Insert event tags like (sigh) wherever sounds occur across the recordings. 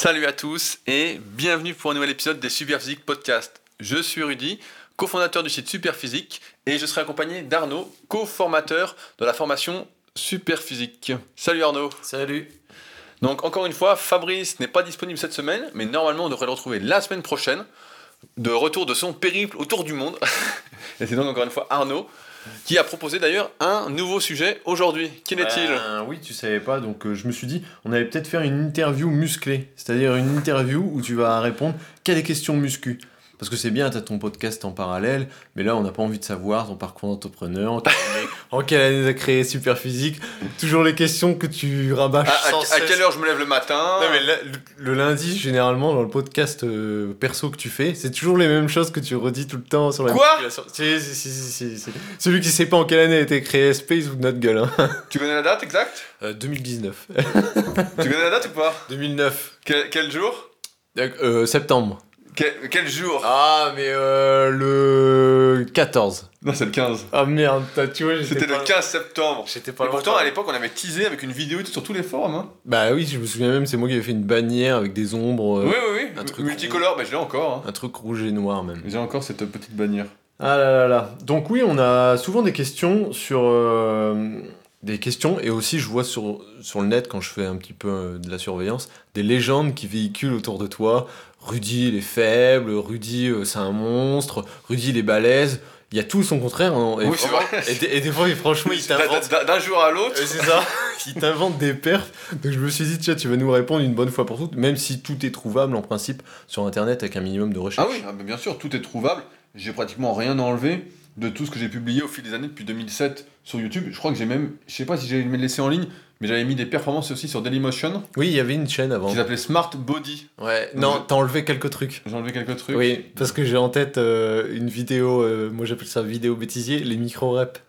Salut à tous et bienvenue pour un nouvel épisode des Superphysique Podcast. Je suis Rudy, cofondateur du site Superphysique et je serai accompagné d'Arnaud, coformateur de la formation Superphysique. Salut Arnaud. Salut. Donc encore une fois, Fabrice n'est pas disponible cette semaine, mais normalement on devrait le retrouver la semaine prochaine, de retour de son périple autour du monde. (laughs) et c'est donc encore une fois Arnaud qui a proposé d'ailleurs un nouveau sujet aujourd'hui. Quel est-il Ben Oui, tu savais pas, donc euh, je me suis dit, on allait peut-être faire une interview musclée, c'est-à-dire une interview où tu vas répondre qu'à des questions muscu? Parce que c'est bien, tu as ton podcast en parallèle, mais là, on n'a pas envie de savoir ton parcours d'entrepreneur, (laughs) en, quelle année- en quelle année tu as créé Superphysique, toujours les questions que tu rabâches à, à- sans à cesse. quelle heure je me lève le matin? Non, mais là, le, le lundi, généralement, dans le podcast euh, perso que tu fais, c'est toujours les mêmes choses que tu redis tout le temps sur la Quoi? Si, si, si, si, si, si. Celui qui sait pas en quelle année a été créé Space ou notre gueule. Hein. (laughs) Tu connais la date exacte? Euh, 2019. Tu connais la date ou pas? (laughs) 2009. quel, quel jour? Euh, septembre. Quel, quel jour Ah, mais euh, le 14. Non, c'est le 15. Ah merde, t'as- tu vois, j'étais C'était pas le 15 septembre. J'étais Et pas loin. pourtant, à l'époque, on avait teasé avec une vidéo et sur tous les forums. Hein. Bah oui, je me souviens même, c'est moi qui avais fait une bannière avec des ombres. euh, oui, oui, oui. un truc Multicolore, bah, je l'ai encore. Hein. Un truc rouge et noir même. J'ai encore cette petite bannière. Ah là là là. Donc oui, on a souvent des questions sur... euh, des questions, et aussi je vois sur, sur le net, quand je fais un petit peu euh, de la surveillance, des légendes qui véhiculent autour de toi. Rudy, il est faible, Rudy, euh, c'est un monstre, Rudy, il est balèze. Il y a tout son contraire. hein, et, Oui, c'est vraiment- vrai. et des- et des fois, franchement, il (laughs) t'invente d'un- jour à l'autre. C'est ça. (laughs) Il t'invente des perfs. Donc je me suis dit, tiens, tu vas nous répondre une bonne fois pour toutes, même si tout est trouvable en principe sur Internet avec un minimum de recherche. Ah oui, ah, bien sûr, tout est trouvable. J'ai pratiquement rien enlevé de tout ce que j'ai publié au fil des années depuis 2007 sur YouTube. Je crois que j'ai même, je sais pas si j'ai laissé en ligne, mais j'avais mis des performances aussi sur Dailymotion Oui, il y avait une chaîne avant. qui s'appelait Smart Body. Ouais, Donc non, je- t'as enlevé quelques trucs. J'ai enlevé quelques trucs. Oui, parce que j'ai en tête euh, une vidéo, euh, moi j'appelle ça vidéo bêtisier, les micro-reps.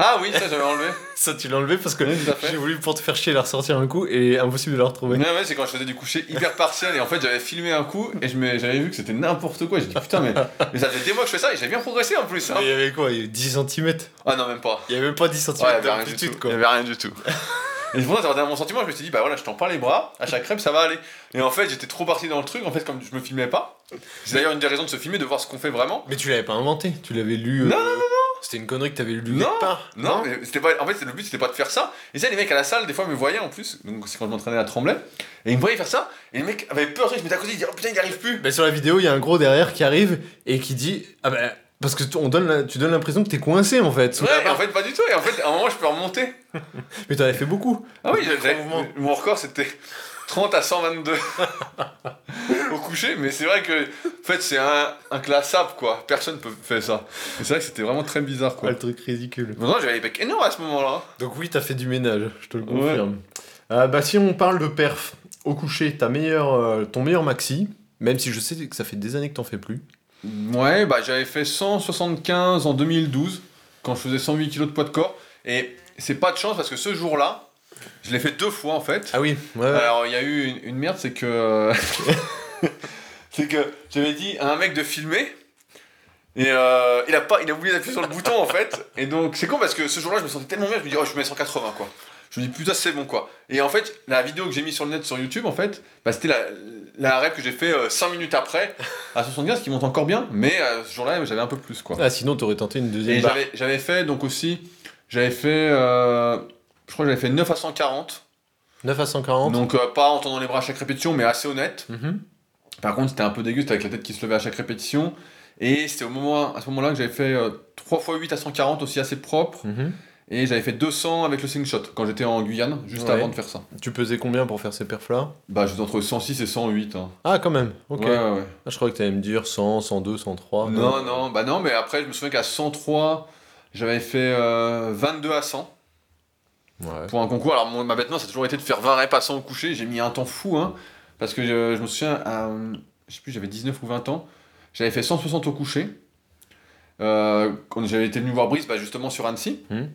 Ah oui, ça j'avais enlevé. (laughs) Ça, tu l'as enlevé parce que Oui, j'ai voulu pour te faire chier la ressortir un coup et impossible de la retrouver. Ouais, ouais, c'est quand je faisais du coucher hyper partiel et en fait j'avais filmé un coup et je me- j'avais vu que c'était n'importe quoi. J'ai dit putain, mais, (laughs) mais ça fait des mois que je fais ça et j'ai bien progressé en plus. hein. Mais il y avait quoi? Il y avait 10 cm Ah non, même pas. Il y avait même pas 10 cm Ouais, il y avait rien du d'amplitude tout. quoi. Il y avait rien du tout. (laughs) Et pour ça, mon sentiment, je me suis dit, bah voilà, je t'en parle les bras, à chaque rep, ça va aller. Et en fait, j'étais trop parti dans le truc, en fait, comme je me filmais pas. C'est d'ailleurs une des raisons de se filmer, de voir ce qu'on fait vraiment. Mais tu l'avais pas inventé, tu l'avais lu. Non, euh, non, non, C'était une connerie que t'avais lu Non, part. Non, mais c'était pas. En fait, le but, c'était pas de faire ça. Et ça, les mecs à la salle, des fois, me voyaient en plus. Donc, c'est quand je m'entraînais à Tremblay. Et ils me voyaient faire ça. Et les mecs avaient peur, ils se mettaient à côté, ils disaient, oh putain, il n'y arrive plus. Bah, sur la vidéo, il y a un gros derrière qui arrive et qui dit Ah bah. Parce que tu- on donne la- tu donnes l'impression que t'es coincé en fait. Ouais, barre. en fait, pas du tout. Et en fait, à un moment, je peux remonter. (laughs) Mais t'en avais fait beaucoup. Ah oui, mon record, c'était 30 à 122 (laughs) au coucher. Mais c'est vrai que, en fait, c'est un, inclassable, quoi. Personne peut faire ça. C'est vrai que c'était vraiment très bizarre, quoi. Ouais, le truc ridicule. Maintenant, j'avais les pecs énormes à ce moment-là. Donc oui, t'as fait du ménage, je te le confirme. Euh, bah si on parle de perf, au coucher, ta meilleure, euh, ton meilleur maxi, même si je sais que ça fait des années que t'en fais plus. Ouais, bah j'avais fait 175 en 2012, quand je faisais 108 kg de poids de corps. Et c'est pas de chance parce que ce jour-là, je l'ai fait deux fois en fait. Ah oui, ouais. Alors il y a eu une, une merde, c'est que. (laughs) c'est que j'avais dit à un mec de filmer. Et euh, il, a pas, il a oublié d'appuyer sur le bouton en fait. Et donc c'est con parce que ce jour-là, je me sentais tellement bien, je me dis, oh, je mets 180 quoi. Je me dis, putain, c'est bon quoi. Et en fait, la vidéo que j'ai mise sur le net sur YouTube, en fait, bah, c'était la, la rep que j'ai fait 5 minutes après, à 75, qui monte encore bien, mais euh, ce jour-là, j'avais un peu plus quoi. Ah sinon t'aurais tenté une deuxième Et j'avais, fait donc aussi, j'avais fait, euh, je crois que j'avais fait 9 à 140, 9 à 140. donc euh, pas en tendant les bras à chaque répétition, mais assez honnête. Mhm. Par contre, c'était un peu dégueu, avec la tête qui se levait à chaque répétition. Et c'était au moment, à ce moment-là que j'avais fait euh, 3 x 8 à 140 aussi assez propre. Mhm. Et j'avais fait 200 avec le slingshot quand j'étais en Guyane, juste Ouais. avant de faire ça. Tu pesais combien pour faire ces perfs là Bah j'étais entre 106 et 108. Hein. Ah quand même, ok. Ouais, ouais. Ah, je crois que t'allais me dire 100, 102, 103. Non, non, bah non, mais après je me souviens qu'à 103, j'avais fait euh, 22 à 100 Ouais. pour un concours. Alors mon- ma bête noire, ça a toujours été de faire 20 reps à 100 au coucher. J'ai mis un temps fou, hein, parce que je, je me souviens, à, je sais plus, j'avais 19 ou 20 ans, j'avais fait 160 au coucher. Euh, quand j'avais été venu voir Brice, bah, justement sur Annecy, Mhm.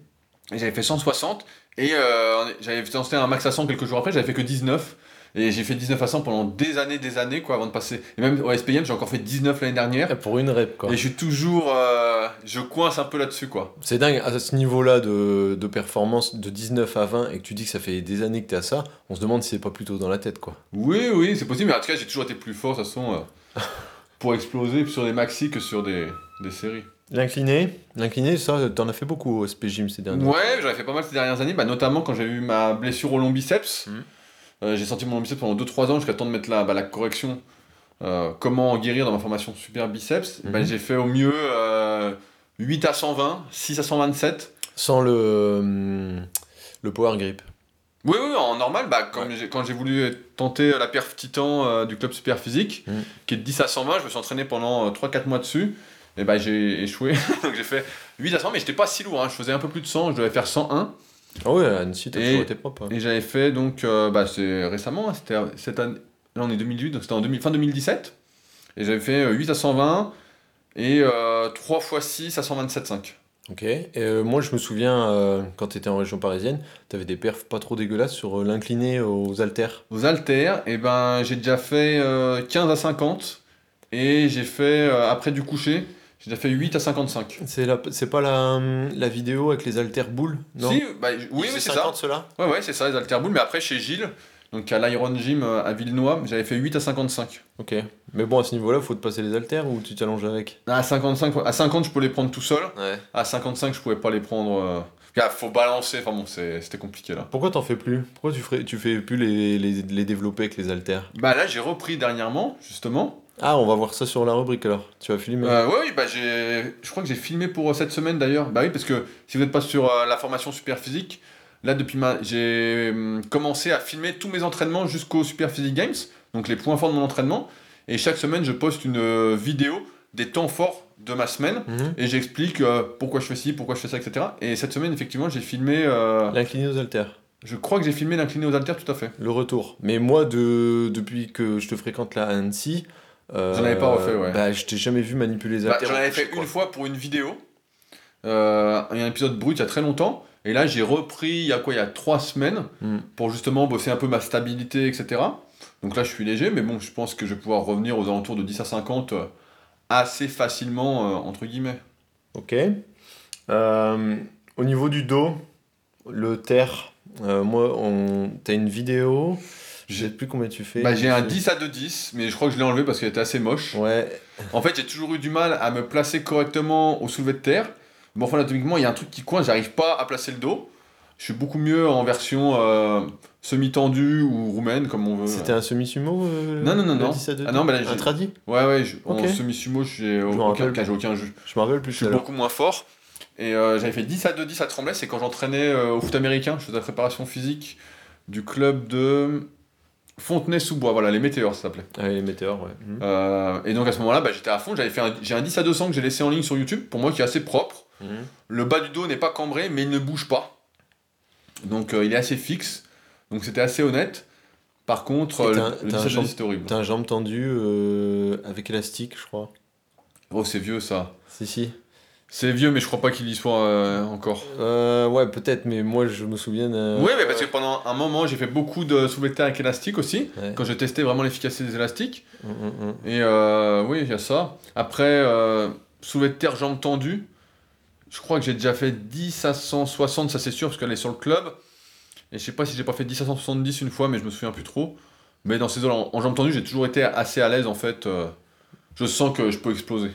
et j'avais fait 160, et euh, j'avais tenté un max à 100 quelques jours après, j'avais fait que 19. Et j'ai fait 19 à 100 pendant des années, des années, quoi, avant de passer. Et même au SPM, j'ai encore fait 19 l'année dernière. Pour une rep, quoi. Et je suis toujours. euh, je coince un peu là-dessus, quoi. C'est dingue, à ce niveau-là de, de performance de 19 à 20 et que tu dis que ça fait des années que t'es à ça, on se demande si c'est pas plutôt dans la tête, quoi. Oui, oui, c'est possible, mais en tout cas, j'ai toujours été plus fort, de toute façon, euh, (laughs) pour exploser sur des maxi que sur des, des séries. L'incliné, l'incliné, ça, t'en as fait beaucoup au SP Gym ces dernières Ouais, j'en ai fait pas mal ces dernières années, bah, notamment quand j'ai eu ma blessure au long biceps. Mhm. Euh, j'ai senti mon biceps pendant 2-3 ans jusqu'à temps de mettre la, bah, la correction. euh, comment en guérir dans ma formation super biceps. Bah, Mhm. j'ai fait au mieux euh, 8 à 120, 6 à 127. Sans le, hum, le power grip. Oui, oui, en normal, bah, quand j'ai- quand j'ai voulu tenter la perf titan euh, du club super physique, Mhm. qui est de 10 à 120, je me suis entraîné pendant 3-4 mois dessus, et bah j'ai échoué. (laughs) Donc j'ai fait 8 à 100, mais j'étais pas si lourd, hein. je faisais un peu plus de 100, je devais faire 101. Ah ouais, Annecy, t'as toujours été propre. hein. Et j'avais fait donc, euh, bah, c'est récemment, hein, c'était cette année, là on est 2008, donc c'était en 2000 fin 2017. Et j'avais fait euh, 8 à 120 et euh, 3 x 6 à 127,5. Ok. Et euh, moi, je me souviens, euh, quand t'étais en région parisienne, t'avais des perfs pas trop dégueulasses sur euh, l'incliné aux haltères. Aux haltères, et ben, j'ai déjà fait euh, 15 à 50 et j'ai fait, après du coucher, j'ai déjà fait 8 à 55. C'est la, c'est pas la, la vidéo avec les haltères boules Non Si, bah, oui, c'est ça. 50 ceux-là Ouais, ouais, c'est ça, les haltères boules, mais après chez Gilles, donc à l'Iron Gym euh, à Villenois, j'avais fait 8 à 55. Ok. Mais bon, à ce niveau-là, faut te passer les haltères ou tu t'allonges avec À 55, à 50, je peux les prendre tout seul. Ouais. À 55, je pouvais pas les prendre. euh, Il faut balancer, enfin bon, c'était compliqué là. Pourquoi t'en fais plus? Pourquoi tu, ferais, tu fais plus les, les, les développer avec les haltères? Bah là, j'ai repris dernièrement, justement. Ah, on va voir ça sur la rubrique alors. Tu vas filmer Euh, oui, bah j'ai. Je crois que j'ai filmé pour euh, cette semaine d'ailleurs. Bah oui, parce que si vous n'êtes pas sur euh, la formation super physique, là depuis ma. J'ai hum, commencé à filmer tous mes entraînements jusqu'au Super Physique Games, donc les points forts de mon entraînement. Et chaque semaine, je poste une vidéo des temps forts de ma semaine. Mhm. Et j'explique euh, pourquoi je fais ci, pourquoi je fais ça, etc. Et cette semaine, effectivement, j'ai filmé. L'incliné aux haltères. Je crois que j'ai filmé l'incliné aux haltères, tout à fait. Le retour. Mais moi, de, depuis que je te fréquente là à Annecy, euh, J'en avais pas refait, ouais. Bah, je t'ai jamais vu manipuler les Bah, haltères. J'en avais fait une fois pour une vidéo. Euh, il y a un épisode brut il y a très longtemps. Et là, j'ai repris il y a quoi Il y a trois semaines Mm. pour justement bosser un peu ma stabilité, etc. Donc là, je suis léger, mais bon, je pense que je vais pouvoir revenir aux alentours de 10 à 50 euh, assez facilement, euh, entre guillemets. Ok. Euh, au niveau du dos, le terre, euh, moi, on... t'as une vidéo. Je sais plus combien tu fais. Bah, j'ai un 10 à 2 10, mais je crois que je l'ai enlevé parce qu'il était assez moche. Ouais. En fait, j'ai toujours eu du mal à me placer correctement au soulevé de terre. Bon, enfin, anatomiquement, il y a un truc qui coince, j'arrive pas à placer le dos. Je suis beaucoup mieux en version euh, semi-tendue ou roumaine, comme on veut. C'était un semi-sumo euh, Non, non, non, non. 10 à 2 Ah non, bah là, Un j'ai- tradi Ouais, ouais, je- en semi-sumo, j'ai aucun, aucun jeu. Je me rappelle plus Je suis beaucoup moins fort. Et euh, j'avais fait 10 à 2 10 à Tremblay, c'est quand j'entraînais au foot américain, je faisais la préparation physique du club de Fontenay-sous-Bois, voilà, les Météores ça s'appelait. Ah, les météores, ouais. Mhm. Euh, et donc à ce moment-là, bah, j'étais à fond, j'avais fait un, j'ai un 10 à 200 que j'ai laissé en ligne sur YouTube, pour moi qui est assez propre. Mhm. Le bas du dos n'est pas cambré, mais il ne bouge pas. Donc euh, il est assez fixe, donc c'était assez honnête. Par contre, euh, t'as le, t'as un 10 à 2 champ- c'était horrible. T'as un jambe tendu euh, avec élastique, je crois. Oh, c'est vieux ça. Si, si. C'est vieux, mais je crois pas qu'il y soit euh, encore. Euh, ouais, peut-être, mais moi, je me souviens. d'un- oui, mais parce que pendant un moment, j'ai fait beaucoup de soulevé de terre avec élastique aussi, Ouais. quand j'ai testé vraiment l'efficacité des élastiques. Mhm, mhm. Et euh, oui, il y a ça. Après, euh, soulevé de terre, jambes tendues. Je crois que j'ai déjà fait 10 à 160, ça c'est sûr, parce qu'elle est sur le club. Et je sais pas si j'ai pas fait 10 à 170 une fois, mais je me souviens plus trop. Mais dans ces zones, en, en jambes tendues, j'ai toujours été assez à l'aise en fait. euh, je sens que je peux exploser.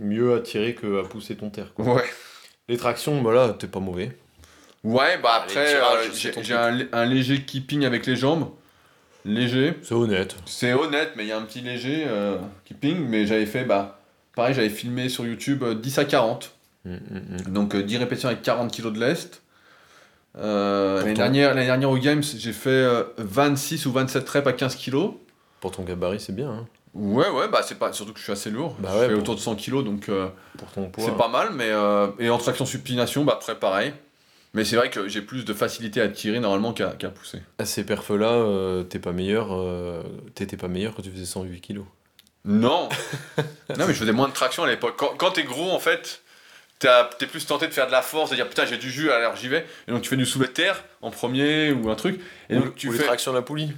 Mieux à tirer que à pousser ton terre. Quoi. Ouais. Les tractions, bah là, t'es pas mauvais. Ouais, bah après, euh, j'ai un, un léger keeping avec les jambes. Léger. C'est honnête. C'est honnête, mais il y a un petit léger euh, keeping. Mais j'avais fait, bah, pareil, j'avais filmé sur YouTube euh, 10 à 40. Mhm, mhm. Donc euh, 10 répétitions avec 40 kg de lest. Euh, l'année, dernière, dernière au Games, j'ai fait euh, 26 ou 27 reps à 15 kg. Pour ton gabarit, c'est bien. Hein. Ouais, ouais, bah c'est pas. Surtout que je suis assez lourd. Bah je ouais, fais autour de 100 kg, donc euh, Pour ton poids. c'est pas mal. Mais euh, et en traction supination, bah après pareil. Mais c'est vrai que j'ai plus de facilité à tirer normalement qu'à pousser. À ces perfs-là, euh, t'es pas meilleur. T'étais pas meilleur quand tu faisais 108 kilos. Non (laughs) Non, mais je faisais moins de traction à l'époque. Quand, quand t'es gros, en fait, t'es plus tenté de faire de la force, de dire putain, j'ai du jus, alors j'y vais. Et donc tu fais du soulevé de terre en premier ou un truc. Et ou donc tu ou les fais. tractions à la poulie.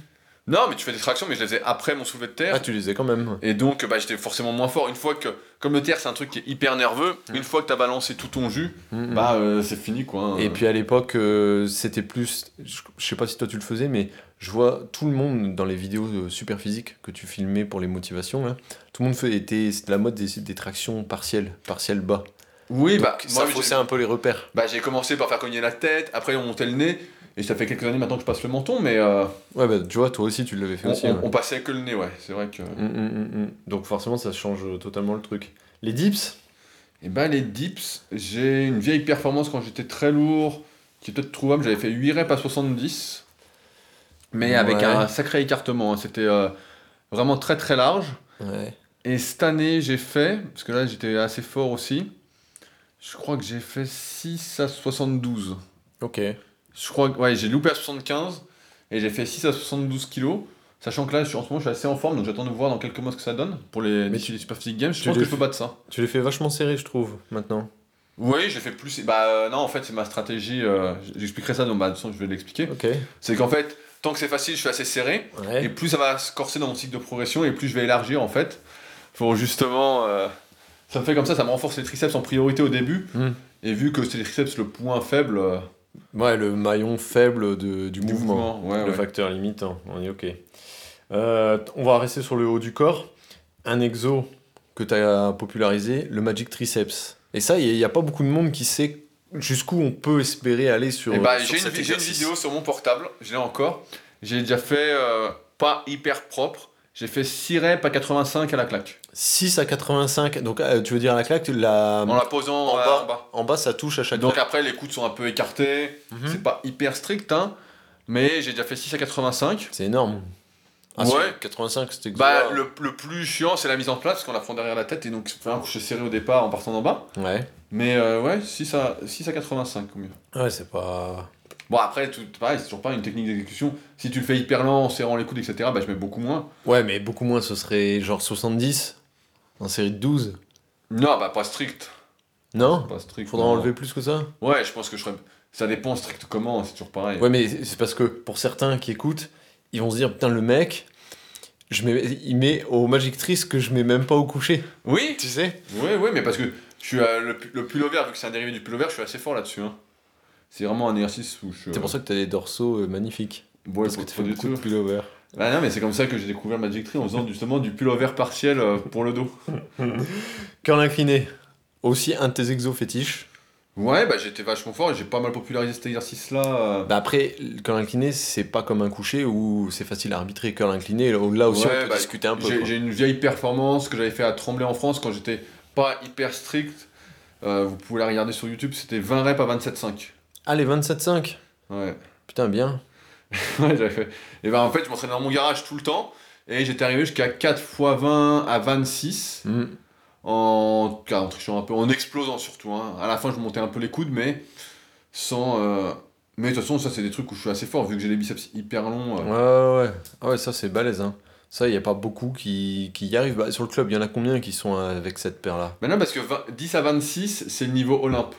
Non, mais tu fais des tractions, mais je les faisais après mon soulevé de terre. Ah, tu les faisais quand même. Et donc, bah, j'étais forcément moins fort. Une fois que, comme le terre, c'est un truc qui est hyper nerveux, une fois que t'as balancé tout ton jus, Mm, mm. bah, euh, c'est fini, quoi. hein. Et puis à l'époque, euh, c'était plus. Je sais pas si toi tu le faisais, mais je vois tout le monde dans les vidéos euh, super physiques que tu filmais pour les motivations. Là, tout le monde fait, était. C'était la mode des, des tractions partielles, partielles bas. oui, bah, Donc, moi, ça j'ai- faussait un peu les repères. bah, j'ai commencé par faire cogner la tête, après on montait le nez, et ça fait quelques années maintenant que je passe le menton, mais euh, Ouais, bah tu vois, toi aussi tu l'avais fait on, aussi. on- ouais. on passait que le nez, ouais. C'est vrai que. Mm, mm, mm. Donc forcément, ça change totalement le truc. Les dips? Et bah, les dips, j'ai une vieille performance quand j'étais très lourd, qui est peut-être trouvable, j'avais fait 8 reps à 70, mais avec un sacré écartement. hein. C'était euh, vraiment très très large. Ouais. Et cette année, j'ai fait, parce que là j'étais assez fort aussi, je crois que j'ai fait 6 à 72. Ok. Je crois que ouais, j'ai loupé à 75 et j'ai fait 6 à 72 kilos. Sachant que là, je suis, en ce moment, je suis assez en forme, donc j'attends de voir dans quelques mois ce que ça donne pour les, Mais les Super Physique Games. Je pense que je peux battre ça. Tu les fais vachement serré, je trouve, maintenant. Oui, j'ai fait plus. Bah euh, non, en fait, c'est ma stratégie. euh, J'expliquerai ça, donc bah, de toute façon, je vais l'expliquer. C'est qu'en fait, tant que c'est facile, je suis assez serré. Et plus ça va se corser dans mon cycle de progression, et plus je vais élargir en fait. Pour justement. euh, ça me fait comme ça, ça me renforce les triceps en priorité au début. Hmm. Et vu que c'est les triceps le point faible Ouais, le maillon faible de, du, du mouvement. mouvement. Ouais, le ouais. facteur limitant, on est ok. Euh, on va rester sur le haut du corps. Un exo que tu as popularisé, le Magic Triceps. Et ça, il n'y a, pas beaucoup de monde qui sait jusqu'où on peut espérer aller sur, Et bah, sur j'ai une, vidéo sur mon portable, je l'ai encore. J'ai déjà fait euh, pas hyper propre. J'ai fait 6 reps à 85 à la claque. 6 à 85, donc euh, tu veux dire à la claque, la... En la posant en euh, bas. en bas. en bas ça touche à chaque Donc claque. après, les coudes sont un peu écartés. Mhm. C'est pas hyper strict, hein. Mais j'ai déjà fait 6 à 85. C'est énorme. Ah, Ouais. c'est 85, c'était Bah, le, le plus chiant, c'est la mise en place, parce qu'on la prend derrière la tête, et donc c'est un coucher serré au départ en partant d'en bas. Ouais. Mais euh, ouais, 6 à, 6 à 85 au mieux. Ouais, c'est pas... Bon, après, tout, pareil, c'est toujours pas une technique d'exécution. Si tu le fais hyper lent, en serrant les coudes, etc., bah je mets beaucoup moins. Ouais, mais beaucoup moins, ce serait genre 70 en série de 12. Non, bah pas strict. Non? Pas strict. Faudra non. enlever plus que ça? Ouais, je pense que je serais. Ça dépend strict comment, c'est toujours pareil. Ouais, mais c'est parce que pour certains qui écoutent, ils vont se dire putain, le mec, je mets, il met au Magic Trice que je mets même pas au coucher. Oui, Tu sais? Oui, oui, mais parce que je suis le, pu- le pullover, vu que c'est un dérivé du pullover, je suis assez fort là-dessus. hein. C'est vraiment un exercice où je. C'est pour ça que t'as des dorsaux euh, magnifiques. Ouais, parce que tu fais du beaucoup de pullover. Bah non, mais c'est comme ça que j'ai découvert le Magic Tree en faisant justement du pullover partiel euh, pour le dos. (laughs) Curl incliné. Aussi un de tes exos fétiches. Ouais, bah j'étais vachement fort et j'ai pas mal popularisé cet exercice-là. euh. Bah après, le curl incliné, c'est pas comme un coucher où c'est facile à arbitrer. Curl incliné, là aussi Ouais, on peut bah, discuter un peu. J'ai une vieille performance que j'avais fait à Tremblay en France quand j'étais pas hyper strict. Euh, vous pouvez la regarder sur YouTube, c'était 20 reps à 27,5. Ah, les 27,5 Ouais. Putain, bien. (laughs) Ouais, j'avais fait. Et ben en fait, je m'entraînais dans mon garage tout le temps. Et j'étais arrivé jusqu'à 4 x 20 à 26. Mm. En, en trichant un peu, en explosant surtout. hein. À la fin, je montais un peu les coudes, mais sans. euh, Mais de toute façon, ça, c'est des trucs où je suis assez fort, vu que j'ai les biceps hyper longs. euh. Ouais, ouais, ouais. Ah ouais, ça c'est balèze. Hein. Ça, il n'y a pas beaucoup qui, qui y arrivent. Bah, sur le club, il y en a combien qui sont avec cette paire-là? Mais non, parce que 20 10 à 26, c'est le niveau Olympe.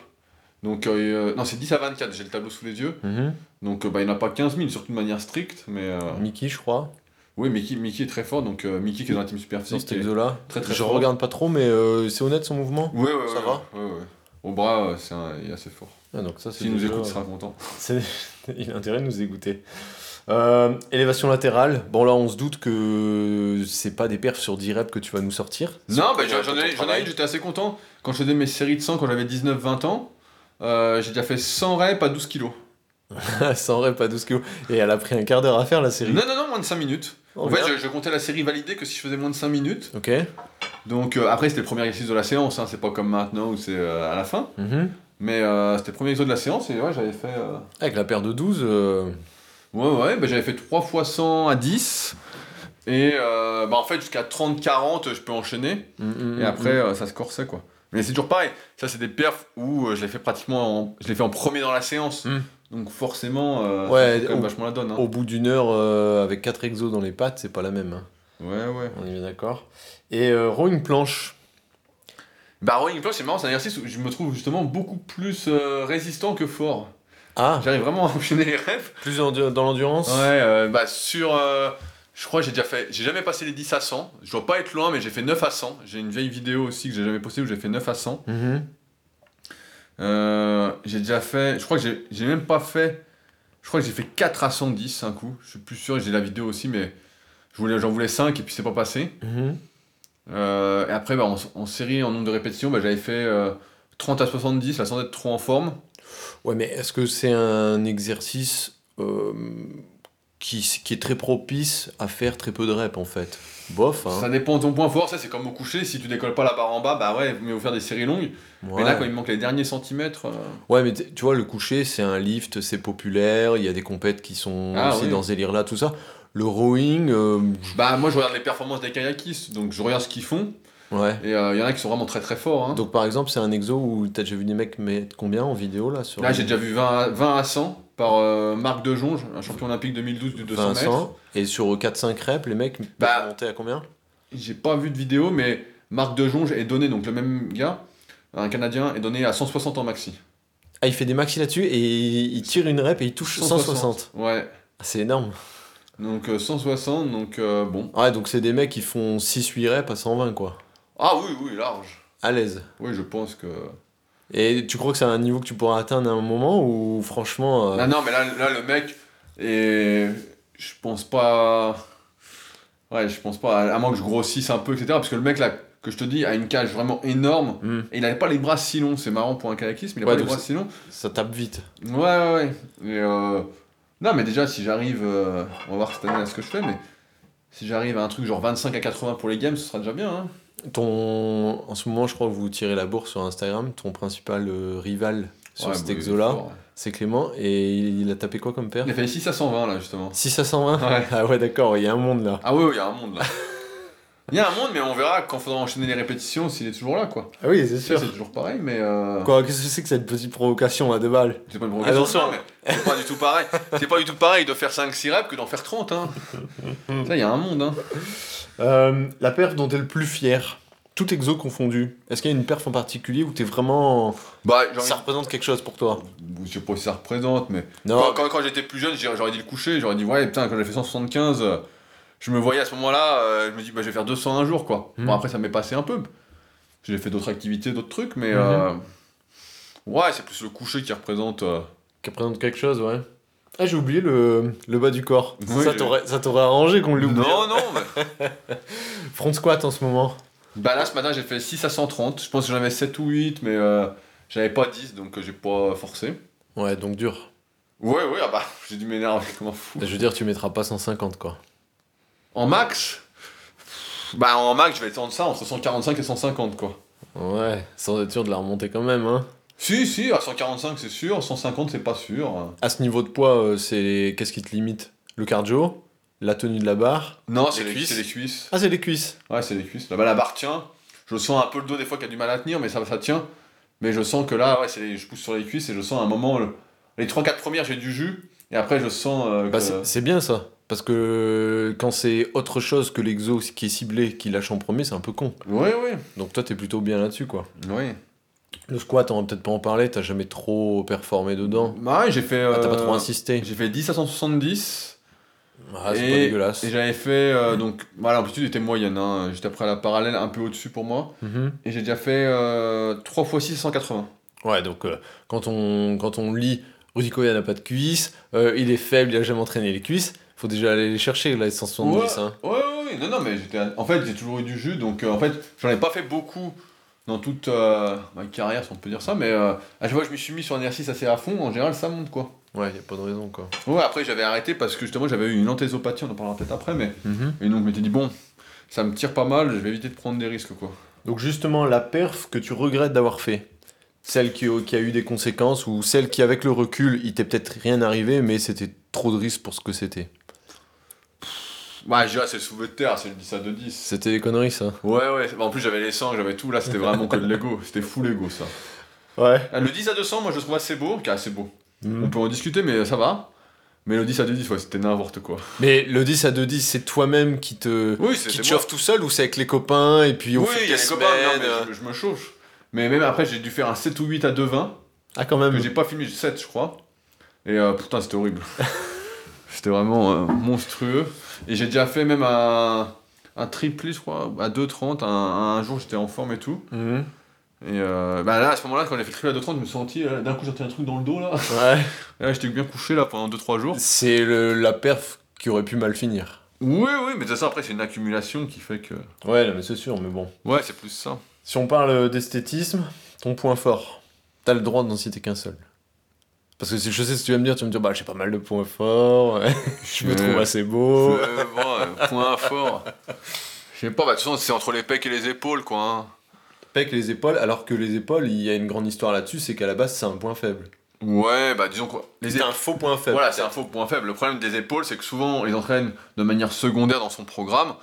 Donc, euh, non, c'est 10 à 24, j'ai le tableau sous les yeux. Mhm. Donc, euh, bah, il n'y en a pas 15 000, surtout de manière stricte. Mais euh, Mickey, je crois, oui, Mickey, Mickey est très fort. Donc, euh, Mickey qui est dans la team super sur physique. cet exo-là. très, très je fort. regarde pas trop, mais euh, c'est honnête son mouvement? Ouais, Ça ouais, va? ouais, ouais. Au bras, euh, c'est il est assez fort. Ah, donc ça, S'il nous écoute, il sera content. (laughs) Il a intérêt de nous écouter. Euh, élévation latérale. Bon, là, on se doute que c'est pas des perfs sur 10 reps que tu vas nous sortir. Non, bah, j'en ai, j'en ai j'étais assez content. Quand je faisais mes séries de 100 quand j'avais 19-20 ans, euh, j'ai déjà fait 100 reps à 12 kilos. 100 reps à 12 kg. Et elle a pris un quart d'heure à faire la série. Non, non, non, moins de 5 minutes. Oh, en fait, je, je comptais la série validée que si je faisais moins de 5 minutes. Ok. Donc euh, après, c'était le premier exercice de la séance, hein, c'est pas comme maintenant où c'est euh, à la fin. Mhm. Mais c'était le premier exercice de la séance et ouais, j'avais fait. Avec la paire de 12, euh, Ouais, ouais, bah, j'avais fait 3 fois 100 à 10. Et bah, en fait, jusqu'à 30-40, je peux enchaîner. mm, mm, Et après, mm. ça se corsait quoi. Mais c'est toujours pareil. Ça, c'est des perfs où euh, je l'ai fait pratiquement en... Je l'ai fait en premier dans la séance. Mm. Donc forcément, euh, Ouais, ça quand même au- vachement la donne. hein. Au bout d'une heure, euh, avec 4 exos dans les pattes, c'est pas la même. hein. Ouais, ouais. On est bien d'accord. Et euh, rowing planche. Bah, rowing planche, c'est marrant, c'est un exercice où je me trouve justement beaucoup plus résistant que fort. Ah, J'arrive vraiment à enchaîner les rêves. plus en- dans l'endurance Ouais, bah sur. Euh, Je crois que j'ai déjà fait. J'ai jamais passé les 10 à 100. Je dois pas être loin, mais j'ai fait 9 à 100. J'ai une vieille vidéo aussi que j'ai jamais postée où j'ai fait 9 à 100. Mhm. Euh, j'ai déjà fait. Je crois que j'ai- j'ai même pas fait. Je crois que j'ai fait 4 à 110 un coup. Je suis plus sûr, j'ai la vidéo aussi, mais voulais- j'en voulais 5 et puis c'est pas passé. Mhm. Euh, et après, bah, en, en série, en nombre de répétitions, bah, j'avais fait euh, 30 à 70, là sans être trop en forme. Ouais, mais est-ce que c'est un exercice euh, qui, qui est très propice à faire très peu de reps en fait Bof, hein. Ça dépend de ton point fort, ça c'est comme au coucher. Si tu décolles pas la barre en bas, bah ouais, mais faut faire des séries longues. Ouais. Mais là, quand il manque les derniers centimètres. euh, Ouais, mais tu vois, le coucher, c'est un lift, c'est populaire, il y a des compètes qui sont Ah, aussi oui. dans ce délire-là, tout ça. Le rowing, euh, Bah, moi je regarde les performances des kayakistes, donc je regarde ce qu'ils font. ouais. Et il y en a qui sont vraiment très très forts. hein. Donc par exemple, c'est un exo où t'as déjà vu des mecs mettre combien en vidéo là sur Là, j'ai déjà vu 20 à, 20 à 100 par euh, Marc Dejonge, un champion olympique 2012 du 200 mètres. Et sur 4-5 reps, les mecs Bah, monter à combien? J'ai pas vu de vidéo, mais Marc Dejonge est donné, donc le même gars, un Canadien, est donné à 160 en maxi. Ah, il fait des maxi là-dessus et il tire une rep et il touche 160. Ouais. Ah, c'est énorme. Donc euh, 160, donc euh, bon. Ouais, donc c'est des mecs qui font 6-8 reps à 120 quoi. Ah oui, oui, large. À l'aise. Oui, je pense que. Et tu crois que c'est un niveau que tu pourras atteindre à un moment ou franchement. euh, Ah non, mais là, là le mec, et je pense pas. Ouais, je pense pas, à moins que je grossisse un peu, etc. Parce que le mec là, que je te dis, a une cage vraiment énorme. hmm, Et il avait pas les bras si longs, c'est marrant pour un kayakiste, mais il a Ouais, pas les bras si longs. ça tape vite. Ouais, ouais, ouais. Et euh, Non, mais déjà, si j'arrive. euh, On va voir cette année là, ce que je fais, mais. Si j'arrive à un truc genre 25 à 80 pour les games, ce sera déjà bien. Hein. Ton... En ce moment, je crois que vous tirez la bourse sur Instagram. Ton principal euh, rival sur Ouais, cet bah, exo-là, ouais. c'est Clément. Et il a tapé quoi comme paire Il a fait 6 à 120 là, justement. 6 à 120 Ouais. (laughs) Ah ouais, d'accord, il y a un monde là. Ah oui, oui, il y a un monde là. Il y a un monde, mais on verra quand faudra enchaîner les répétitions s'il est toujours là, quoi. Ah oui, c'est C'est c'est toujours pareil, mais. Euh... Quoi, qu'est-ce que c'est que cette petite provocation à deux balles C'est pas une provocation, Attention. non, mais c'est pas du tout pareil. C'est pas du tout pareil de faire 5-6 reps que d'en faire 30, hein. (laughs) Ça, il y a un monde, hein. Euh, La perf dont t'es le plus fier, tout exo confondu, est-ce qu'il y a une perf en particulier où t'es vraiment. Bah, Ça représente quelque chose pour toi Je sais pas si ça représente, mais. Non, Quand, quand, quand j'étais plus jeune, j'aurais dit le coucher, j'aurais dit, ouais, putain, quand j'ai fait 175, euh, je me voyais à ce moment-là, euh, je me dis, bah, je vais faire 200 un jour, quoi. Mhm. Bon, après, ça m'est passé un peu. J'ai fait d'autres activités, d'autres trucs, mais. Euh, Ouais, c'est plus le coucher qui représente. euh, qui représente quelque chose, ouais. Ah, j'ai oublié le, le bas du corps. Oui, ça t'aurait ça t'aurait arrangé qu'on l'oublie. Non, non, mais. (laughs) Front squat en ce moment. Bah là, ce matin, j'ai fait 6 à 130. Je pense que j'en avais 7 ou 8, mais euh, j'avais pas 10, donc euh, j'ai pas forcé. Ouais, donc dur. Ouais, ouais, ah bah, j'ai dû m'énerver (laughs) comme un fou. Je veux dire, tu mettras pas 150 quoi. En max? Bah, en max, je vais étendre ça entre 145 et 150, quoi. Ouais, sans être sûr de la remonter quand même, hein. Si, si, à 145, c'est sûr, 150, c'est pas sûr. À ce niveau de poids, euh, c'est qu'est-ce qui te limite? Le cardio? La tenue de la barre? Non, c'est les, cuisses c'est les cuisses. Ah, c'est les cuisses. Ouais, c'est les cuisses. Là-bas, la barre tient. Je sens un peu le dos des fois qui a du mal à tenir, mais ça, ça tient. Mais je sens que là, ouais, c'est les- je pousse sur les cuisses et je sens à un moment. le- Les 3-4 premières, j'ai du jus. Et après, je sens. euh, Bah, que- c'est c'est bien ça. Parce que quand c'est autre chose que l'exo qui est ciblé, qui lâche en premier, c'est un peu con. Ouais, ouais. Donc toi, t'es plutôt bien là-dessus, quoi. Oui. Le squat, on va peut-être pas en parler, t'as jamais trop performé dedans. Bah ouais, j'ai fait. Ah, t'as pas euh, trop insisté. J'ai fait 10 à 170. Ah, c'est pas dégueulasse. Et j'avais fait. euh, donc, voilà, l'amplitude était moyenne. Hein. J'étais après la parallèle un peu au-dessus pour moi. Mhm. Et j'ai déjà fait euh, 3 x 6 180. Ouais, donc euh, quand, on, quand on lit Rudy Koya n'a pas de cuisses, euh, il est faible, il a jamais entraîné les cuisses, faut déjà aller les chercher, là, les 170. Hein. Ouais, ouais, ouais, non, non, mais. En fait, j'ai toujours eu du jus, donc euh, en fait, j'en ai pas fait beaucoup dans toute euh, ma carrière, si on peut dire ça, mais euh, à chaque fois que je me suis mis sur un exercice assez à fond, en général, ça monte quoi. Ouais, y a pas de raison, quoi. Ouais, après, j'avais arrêté parce que justement, j'avais eu une antésopathie, on en parlera peut-être après, mais. Mhm. Et donc, je m'étais dit, bon, ça me tire pas mal, je vais éviter de prendre des risques quoi. Donc justement, la perf que tu regrettes d'avoir fait, celle qui, qui a eu des conséquences, ou celle qui, avec le recul, il t'est peut-être rien arrivé, mais c'était trop de risques pour ce que c'était? Ouais, je dirais, c'est le soulevé de terre, c'est le 10 à 2 10. C'était des conneries, ça. Ouais, ouais, en plus, j'avais les sangs, j'avais tout, là, c'était vraiment que de l'ego, c'était fou l'ego ça. Ouais. Ah, Le 10 à 200, moi, je le trouve assez beau, est assez beau. On Mhm. peut en discuter, mais ça va. Mais le 10 à 210, ouais, c'était n'importe quoi. Mais le 10 à 2-10, c'est toi-même qui te, Oui, qui te chauffe tout seul, ou c'est avec les copains, et puis au Oui, il y a les copains, non, euh, mais je, je me chauffe. Mais même après, j'ai dû faire un 7 ou 8 à 2,20, Ah, quand même. que j'ai pas filmé, 7 je crois. Et euh, putain, c'était horrible. (laughs) c'était vraiment euh, monstrueux. Et j'ai déjà fait même un, un triplé, je crois, à 2,30. Un, un jour, j'étais en forme et tout. Mhm. Et euh, bah là, à ce moment-là, quand j'ai fait le triplé à 2,30, je me suis senti, euh, d'un coup, j'ai un truc dans le dos là. Ouais. Et (laughs) là, j'étais bien couché là pendant 2-3 jours. C'est la perf qui aurait pu mal finir. Oui, oui, mais de toute façon, après, c'est une accumulation qui fait que. Ouais, mais c'est sûr, mais bon. Ouais, c'est plus ça. Si on parle d'esthétisme, ton point fort, t'as le droit d'en citer qu'un seul. Parce que si je sais ce que tu vas me dire, tu vas me dire, bah j'ai pas mal de points forts, (laughs) je me trouve assez beau. Euh, bon, euh, point fort. Je sais pas, bah de toute façon, c'est entre les pecs et les épaules, quoi. hein. Pec les épaules, alors que les épaules, il y a une grande histoire là-dessus, c'est qu'à la base, c'est un point faible. Ouais, bah disons quoi. Les C'est un faux point faible. Voilà, c'est un faux point faible. Le problème des épaules, c'est que souvent, on les entraîne de manière secondaire dans son programme,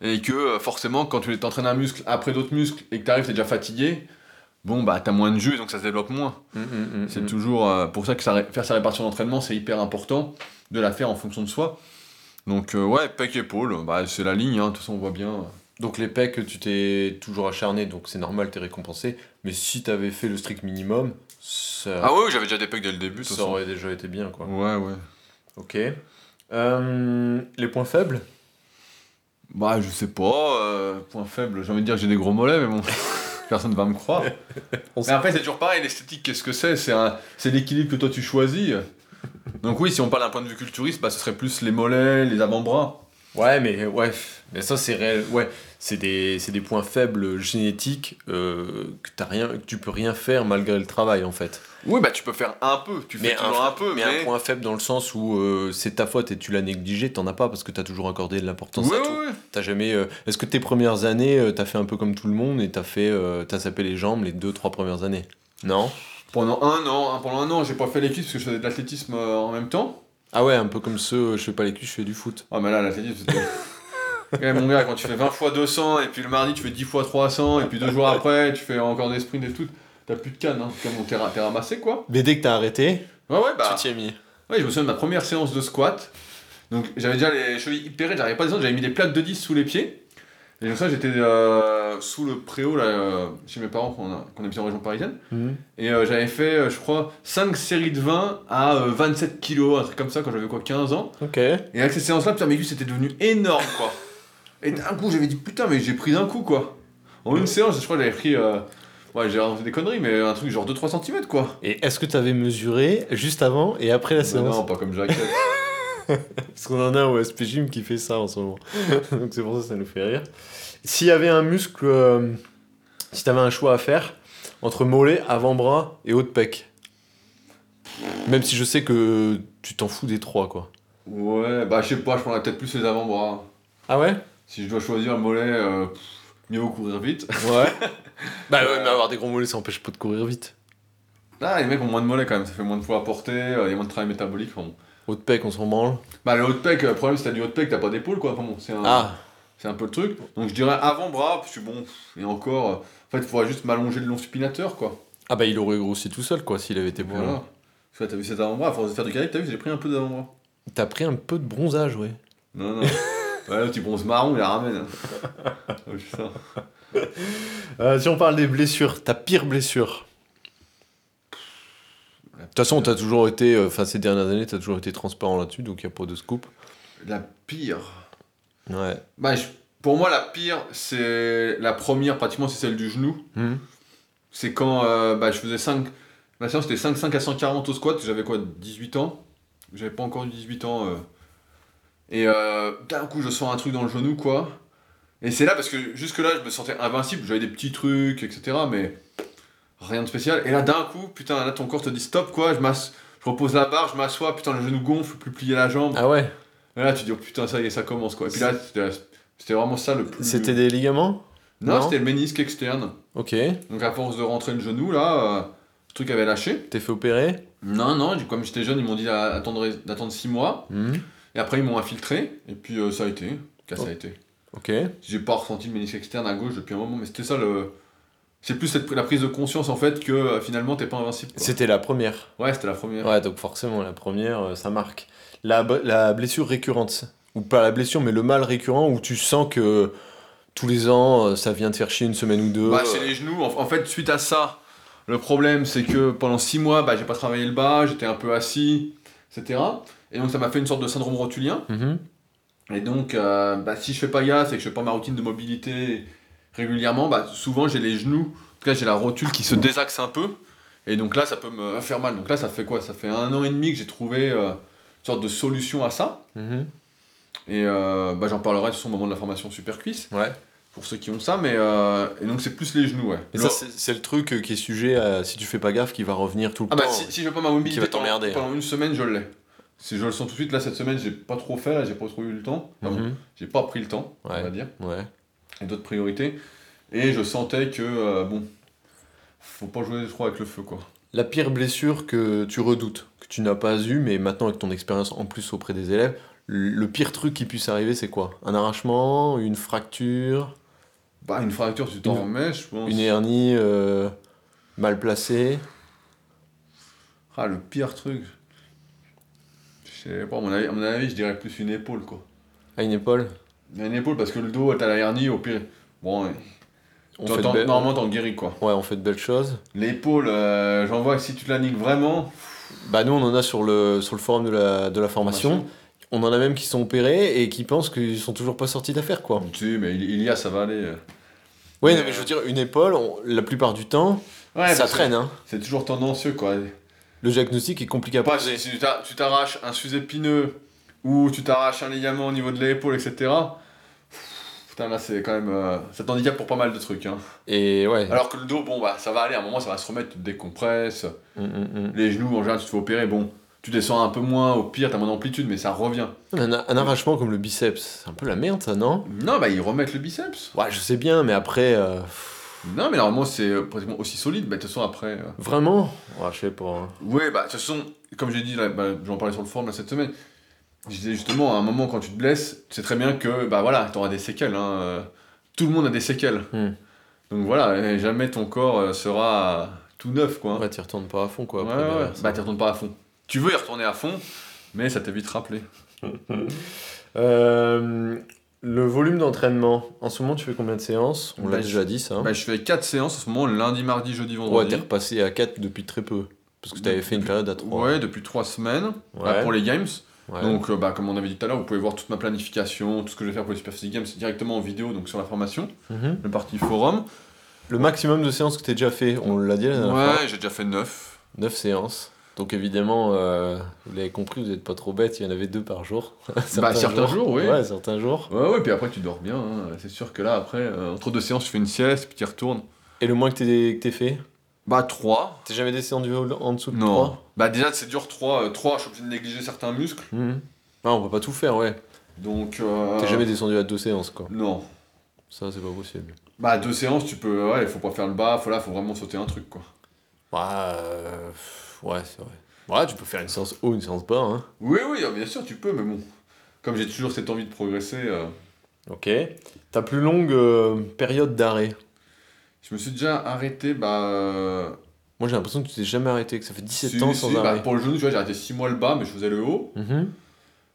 et que euh, forcément, quand tu t'entraînes un muscle après d'autres muscles et que t'arrives, t'es déjà fatigué, bon, bah t'as moins de jus, donc ça se développe moins. Mm, mm, mm, C'est toujours euh, pour ça que ça faire sa répartition d'entraînement, c'est hyper important de la faire en fonction de soi. Donc, euh, ouais, pec épaule, bah, c'est la ligne, hein, de toute façon, on voit bien. Donc les pecs, tu t'es toujours acharné, donc c'est normal, t'es récompensé. Mais si t'avais fait le strict minimum, ça, Ah ouais, j'avais déjà des pecs dès le début, ça façon. aurait déjà été bien, quoi. Ouais, ouais. Ok. Euh, les points faibles? Bah, je sais pas, point faible, j'ai envie de dire que j'ai des gros mollets, mais bon, (laughs) personne va me croire. (laughs) On mais après, c'est toujours pareil, l'esthétique, qu'est-ce que c'est? C'est un- c'est l'équilibre que toi tu choisis. Donc, oui, si on parle d'un point de vue culturiste, bah, ce serait plus les mollets, les avant-bras. Ouais, mais ouais, mais ça c'est réel. Ouais, c'est des, des points faibles génétiques euh, que t'as rien, que tu peux rien faire malgré le travail en fait. Oui, bah, tu peux faire un peu, tu fais Mais toujours un, un, peu, mais, mais. un point faible dans le sens où euh, c'est ta faute et tu l'as négligé, t'en as pas parce que t'as toujours accordé de l'importance à tout. ouais, ouais. T'as jamais. euh, Est-ce que tes premières années, euh, t'as fait un peu comme tout le monde et t'as fait, euh, t'as sapé les jambes les deux trois premières années? Non? Pendant un an, hein, pendant un an, j'ai pas fait cuisses parce que je faisais de l'athlétisme euh, en même temps. Ah ouais, un peu comme ceux, euh, je fais pas les culs, je fais du foot. Ah, mais là, l'athlétisme, c'était. (laughs) Ouais, mon gars, quand tu fais 20 fois 200 et puis le mardi tu fais 10 fois 300 et puis deux jours après tu fais encore des sprints et tout, t'as plus de canne, hein. comme on t'es ra- t'es ramassé quoi. Mais dès que t'as arrêté, Ouais, ouais, bah. tu t'y es mis. Ouais, je me souviens de ma première séance de squat. Donc j'avais déjà les chevilles hyper raides, j'arrivais pas à descendre, j'avais mis des plaques de 10 sous les pieds. Et donc ça, j'étais euh, sous le préau là, euh, chez mes parents qu'on a- qu'on habitait en région parisienne. Mhm. Et euh, j'avais fait, je crois, 5 séries de 20 à euh, 27 kilos, un truc comme ça, quand j'avais quoi, 15 ans. Et avec ces séances-là, putain, mes cuisses étaient devenues énormes, quoi. Et d'un coup, j'avais dit, putain, mais j'ai pris d'un coup, quoi. En une séance, je crois que j'avais pris. Ouais, j'ai inventé des conneries, mais un truc genre 2-3 cm, quoi. Et est-ce que t'avais mesuré juste avant et après la Bah séance non, pas comme Jacques. (laughs) (laughs) Parce qu'on en a au SP Gym qui fait ça en ce moment. (laughs) Donc c'est pour ça que ça nous fait rire. S'il y avait un muscle, euh, si t'avais un choix à faire entre mollet, avant-bras et haut de pec. Même si je sais que tu t'en fous des trois, quoi. ouais, bah je sais pas, je prendrais peut-être plus les avant-bras. Ah ouais? Si je dois choisir le mollet, euh, pff, mieux vaut courir vite. Ouais. (laughs) bah ouais, mais avoir des gros mollets, ça empêche pas de courir vite. Ah, les mecs ont moins de mollets quand même, ça fait moins de poids à porter, euh, il y a moins de travail métabolique. enfin bon. Haut de pec, on s'en branle. Bah, le haut de pec, euh, le problème, c'est que t'as du haut de pec, t'as pas d'épaule, quoi. Enfin bon, c'est un, Ah c'est un peu le truc. Donc je dirais avant-bras, parce que bon, et encore, euh, en fait, il faudrait juste m'allonger le long supinateur, quoi. Ah bah il aurait grossi tout seul, quoi, s'il avait été long. Voilà. Tu vois, t'as vu cet avant-bras, à force de faire du kayak, t'as vu, j'ai pris un peu d'avant-bras. T'as pris un peu de bronzage, ouais. Non, non. (laughs) ouais, le petit bronze marron, il la ramène. (laughs) oh. Euh, si on parle des blessures, ta pire blessure De toute façon, t'as toujours été, euh, enfin ces dernières années, t'as toujours été transparent là-dessus, donc il n'y a pas de scoop. La pire. Ouais. Bah, je- pour moi, la pire, c'est la première, pratiquement, c'est celle du genou. Hmm. C'est quand euh, bah, je faisais 5. Ma séance c'était 5, 5 à 140 au squat, j'avais quoi, 18 ans? J'avais pas encore eu 18 ans. euh. Et euh, d'un coup, je sens un truc dans le genou, quoi. Et c'est là parce que jusque-là, je me sentais invincible, j'avais des petits trucs, etc. Mais rien de spécial. Et là, d'un coup, putain, là, ton corps te dit stop, quoi. Je, je repose la barre, je m'assois, putain, le genou gonfle, plus plier la jambe. Ah ouais Et là, tu dis, oh, putain, ça y est, ça commence, quoi. Et puis là, c'était vraiment ça le plus. C'était des ligaments? Non, Non. c'était le ménisque externe. Ok. Donc, à force de rentrer le genou, là, euh, le truc avait lâché. T'es fait opérer? Non, non, du- comme j'étais jeune, ils m'ont dit d'attendre 6 mois. Hmm. Et après, ils m'ont infiltré. Et puis, euh, ça a été. Qu'à ça a été. Ok. J'ai pas ressenti le ménisque externe à gauche depuis un moment, mais c'était ça le. C'est plus cette, la prise de conscience en fait que euh, finalement t'es pas invincible. C'était la première. Ouais, c'était la première. Ouais, donc forcément, la première, euh, ça marque. La, la blessure récurrente, ou pas la blessure, mais le mal récurrent où tu sens que tous les ans, euh, ça vient te faire chier une semaine ou deux. Bah, c'est les genoux. En, en fait, suite à ça, le problème c'est que pendant 6 mois, bah, j'ai pas travaillé le bas, j'étais un peu assis, etc. Et donc ça m'a fait une sorte de syndrome rotulien. Mhm. Et donc, euh, bah, si je fais pas gaffe et que je fais pas ma routine de mobilité régulièrement, bah, souvent j'ai les genoux, en tout cas j'ai la rotule qui se désaxe un peu. Et donc là, ça peut me faire mal. Donc là, ça fait quoi? Ça fait un an et demi que j'ai trouvé euh, une sorte de solution à ça. Mhm. Et euh, bah, j'en parlerai façon au moment de la formation Super Cuisse, Ouais. pour ceux qui ont ça. Mais, euh, et donc c'est plus les genoux, ouais. Et Le- ça, c'est le truc euh, qui est sujet à, si tu fais pas gaffe, qui va revenir tout le Ah temps. bah si, si je fais pas ma mobilité Qui va t'emmerder. pendant une semaine, je l'ai. Si je le sens tout de suite, là cette semaine, j'ai pas trop fait, là, j'ai pas trop eu le temps. Mhm. J'ai pas pris le temps, on va dire. Ouais. Et d'autres priorités. Et je sentais que, euh, bon, faut pas jouer trop avec le feu, quoi. La pire blessure que tu redoutes, que tu n'as pas eu, mais maintenant avec ton expérience en plus auprès des élèves, le pire truc qui puisse arriver, c'est quoi? Un arrachement, une fracture, Bah, une fracture, tu t'en remets, je pense. une hernie euh, mal placée? Ah, le pire truc. Je sais pas, à mon avis, à mon avis, je dirais plus une épaule, quoi. À une épaule? Une épaule, parce que le dos, t'as la hernie, au pire. Bon, ouais. on T'en- fait, de t'en- belles- normalement, t'en guéris, quoi. ouais, on fait de belles choses. L'épaule, euh, j'en vois que si tu la niques vraiment. Bah nous on en a sur le, sur le forum de la, de la formation. On en a même qui sont opérés et qui pensent qu'ils sont toujours pas sortis d'affaire quoi. Tu sais, mais il y a, ça va aller. euh. Oui, Mais, je veux dire, une épaule, on- la plupart du temps, Ouais, ça traîne. Hein. C'est toujours tendancieux, quoi. Le diagnostic est compliqué à Pas poser. si tu t'a- tu t'arraches un sus-épineux ou tu t'arraches un ligament au niveau de l'épaule, etc. Putain, là, c'est quand même. euh, ça t'handicape pour pas mal de trucs. Hein. Et ouais. Alors que le dos, bon, bah, ça va aller. À un moment, ça va se remettre, tu te décompresses. Mm, mm, mm. Les genoux, en général, tu te fais opérer. Bon, tu descends un peu moins. Au pire, t'as moins d'amplitude, mais ça revient. Un, un arrachement comme le biceps, c'est un peu la merde ça, non? Non, bah, ils remettent le biceps. Ouais, je sais bien, mais après, euh, Non, mais normalement, c'est euh, pratiquement aussi solide. Bah, de toute façon, après. euh, vraiment? Ouais, je sais pas. hein. Ouais, bah, de toute façon, comme j'ai dit, bah, j'en parlais sur le forum là, cette semaine, justement, à un moment, quand tu te blesses, tu sais très bien que, bah voilà, t'auras des séquelles. Hein, euh, tout le monde a des séquelles. Hmm. Donc voilà, jamais ton corps euh, sera tout neuf, quoi. Ouais, t'y retournes pas à fond quoi. Ouais, Après, ouais, ouais. ça. Bah, t'y retournes pas à fond. Tu veux y retourner à fond, mais ça t'est vite rappelé. (laughs) Euh, le volume d'entraînement, en ce moment tu fais combien de séances? On Bah, l'a je- déjà dit ça. Bah, je fais 4 séances en ce moment, lundi, mardi, jeudi, ouais, vendredi. t'es repassé à 4 depuis très peu. Parce que t'avais fait une période à 3. Ouais, depuis 3 semaines, Ouais. bah, pour les games. Ouais. Donc, euh, bah, comme on avait dit tout à l'heure, vous pouvez voir toute ma planification, tout ce que je vais faire pour les Super Physique Games directement en vidéo, donc sur la formation, Mhm. le partie forum. Le maximum de séances que t'as déjà fait, on l'a dit la dernière fois Ouais, j'ai déjà fait 9. 9 séances. Donc évidemment, euh, vous l'avez compris, vous n'êtes pas trop bête, il y en avait deux par jour. (laughs) Bah, certains jours, oui. Ouais, certains jours. Ouais, ouais, puis après tu dors bien. hein. C'est sûr que là, après, euh, entre deux séances, tu fais une sieste, puis tu y retournes. Et le moins que t'aies fait Bah, 3. T'es jamais descendu en dessous de Non. 3 Bah, déjà, c'est dur 3. 3, je suis obligé de négliger certains muscles. Ah, on peut pas tout faire, ouais. Donc. Euh... T'es jamais descendu à deux séances, quoi. Non. Ça, c'est pas possible. Bah, deux séances, tu peux. Ouais, il faut pas faire le bas, faut là, faut vraiment sauter un truc, quoi. Ouais, euh, ouais c'est vrai. Ouais, tu peux faire une séance haut, une séance bas, hein. Oui, oui, euh, bien sûr, tu peux, mais bon. Comme j'ai toujours cette envie de progresser, euh, Ok. Ta plus longue euh, période d'arrêt? je me suis déjà arrêté, bah. Moi, j'ai l'impression que tu t'es jamais arrêté, que ça fait 17 si, ans si, sans bah, arrêt. pour le genou, tu vois, j'ai arrêté 6 mois le bas, mais je faisais le haut. Mhm.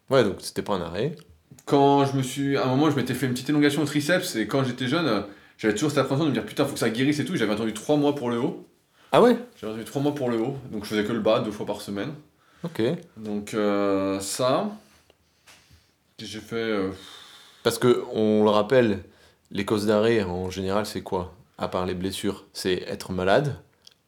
Ouais, donc c'était pas un arrêt. quand je me suis. À un moment, je m'étais fait une petite élongation au triceps et quand j'étais jeune, j'avais toujours cette appréhension de me dire putain, faut que ça guérisse et tout. J'avais attendu 3 mois pour le haut. Ah ouais? J'avais attendu 3 mois pour le haut, donc je faisais que le bas deux fois par semaine. Ok. Donc euh, ça. J'ai fait. euh, Parce que, on le rappelle, les causes d'arrêt, en général, c'est quoi? À part les blessures, c'est être malade.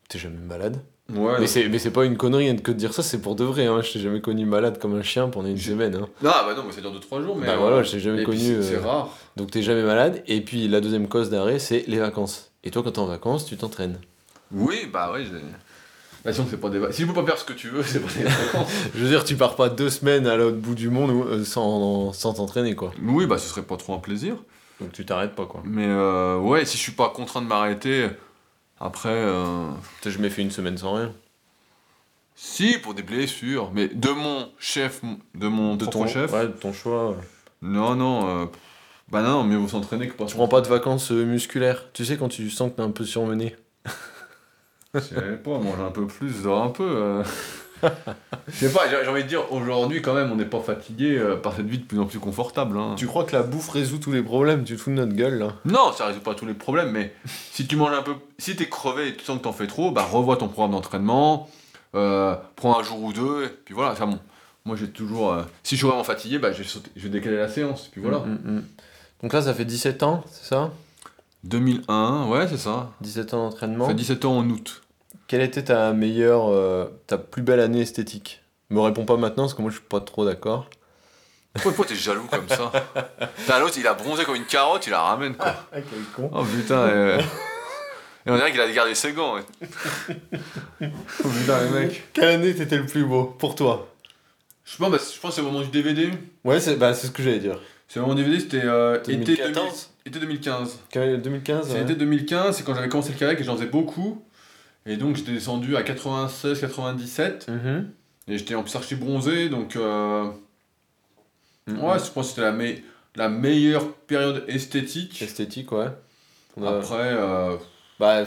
T'es jamais malade. Ouais. Mais c'est, mais c'est pas une connerie hein, que de dire ça, c'est pour de vrai. Hein. Je t'ai jamais connu malade comme un chien pendant une semaine. Hein. Non, bah non, mais ça dure 2-3 jours. Mais bah euh, voilà, je t'ai jamais et connu. c'est- euh, rare. Donc t'es jamais malade. Et puis la deuxième cause d'arrêt, c'est les vacances. Et toi, quand t'es en vacances, tu t'entraînes. Oui, bah ouais, j'ai. Bah sinon, c'est pas des. Si tu peux pas faire ce que tu veux, (laughs) c'est pas des vacances. (laughs) Je veux dire, tu pars pas deux semaines à l'autre bout du monde euh, sans, sans t'entraîner, quoi. oui, bah ce serait pas trop un plaisir. Donc tu t'arrêtes pas, quoi. Mais euh, ouais, si je suis pas contraint de m'arrêter, après. euh, T'as jamais fait une semaine sans rien. Si, pour des blessures, mais de mon chef, de mon De propre ton chef. Ouais, de ton choix. Non, non, euh, bah non, mieux vaut s'entraîner que pas. Tu prends pas de vacances euh, musculaires. Tu sais, quand tu sens que t'es un peu surmené. Je sais pas, manger un peu plus, dors un peu. (laughs) Je sais pas, j'ai envie de dire, aujourd'hui quand même, on n'est pas fatigué euh, par cette vie de plus en plus confortable. hein. Tu crois que la bouffe résout tous les problèmes Tu te fous de notre gueule, là? Non, ça résout pas tous les problèmes, mais si tu manges un peu, si t'es crevé et tu sens que t'en fais trop, bah revois ton programme d'entraînement, euh, prends un jour ou deux, et puis voilà, ça bon. moi j'ai toujours. euh, si je suis vraiment fatigué, bah, je, vais sauter- je vais décaler la séance. Puis voilà. Mm, mm, mm. Donc là, ça fait 17 ans, c'est ça? 2001, ouais, c'est ça. 17 ans Ça d'entraînement. fait 17 ans en août. Quelle était ta meilleure, euh, ta plus belle année esthétique? Me réponds pas maintenant parce que moi je suis pas trop d'accord. Pourquoi, t'es jaloux comme ça? T'as l'autre, il a bronzé comme une carotte, il la ramène quoi. Ah, quel con. Oh putain, euh, et on dirait qu'il a gardé ses gants. ouais. oh putain, les mecs. Quelle année t'étais le plus beau pour toi? Je pense, bah, je pense que c'est au moment du DVD. Ouais, c'est bah, c'est ce que j'allais dire. C'est au moment du DVD, c'était euh, été, 2014? 2000 été 2015. Quel- 2015 C'est ouais. l'été 2015, c'est quand j'avais commencé le kayak et j'en faisais beaucoup. Et donc j'étais descendu à 96-97. Mhm. Et j'étais en plus archi bronzé, donc euh, Mhm. ouais, je pense que c'était la, me- la meilleure période esthétique. Esthétique, ouais. A- Après, euh, Bah,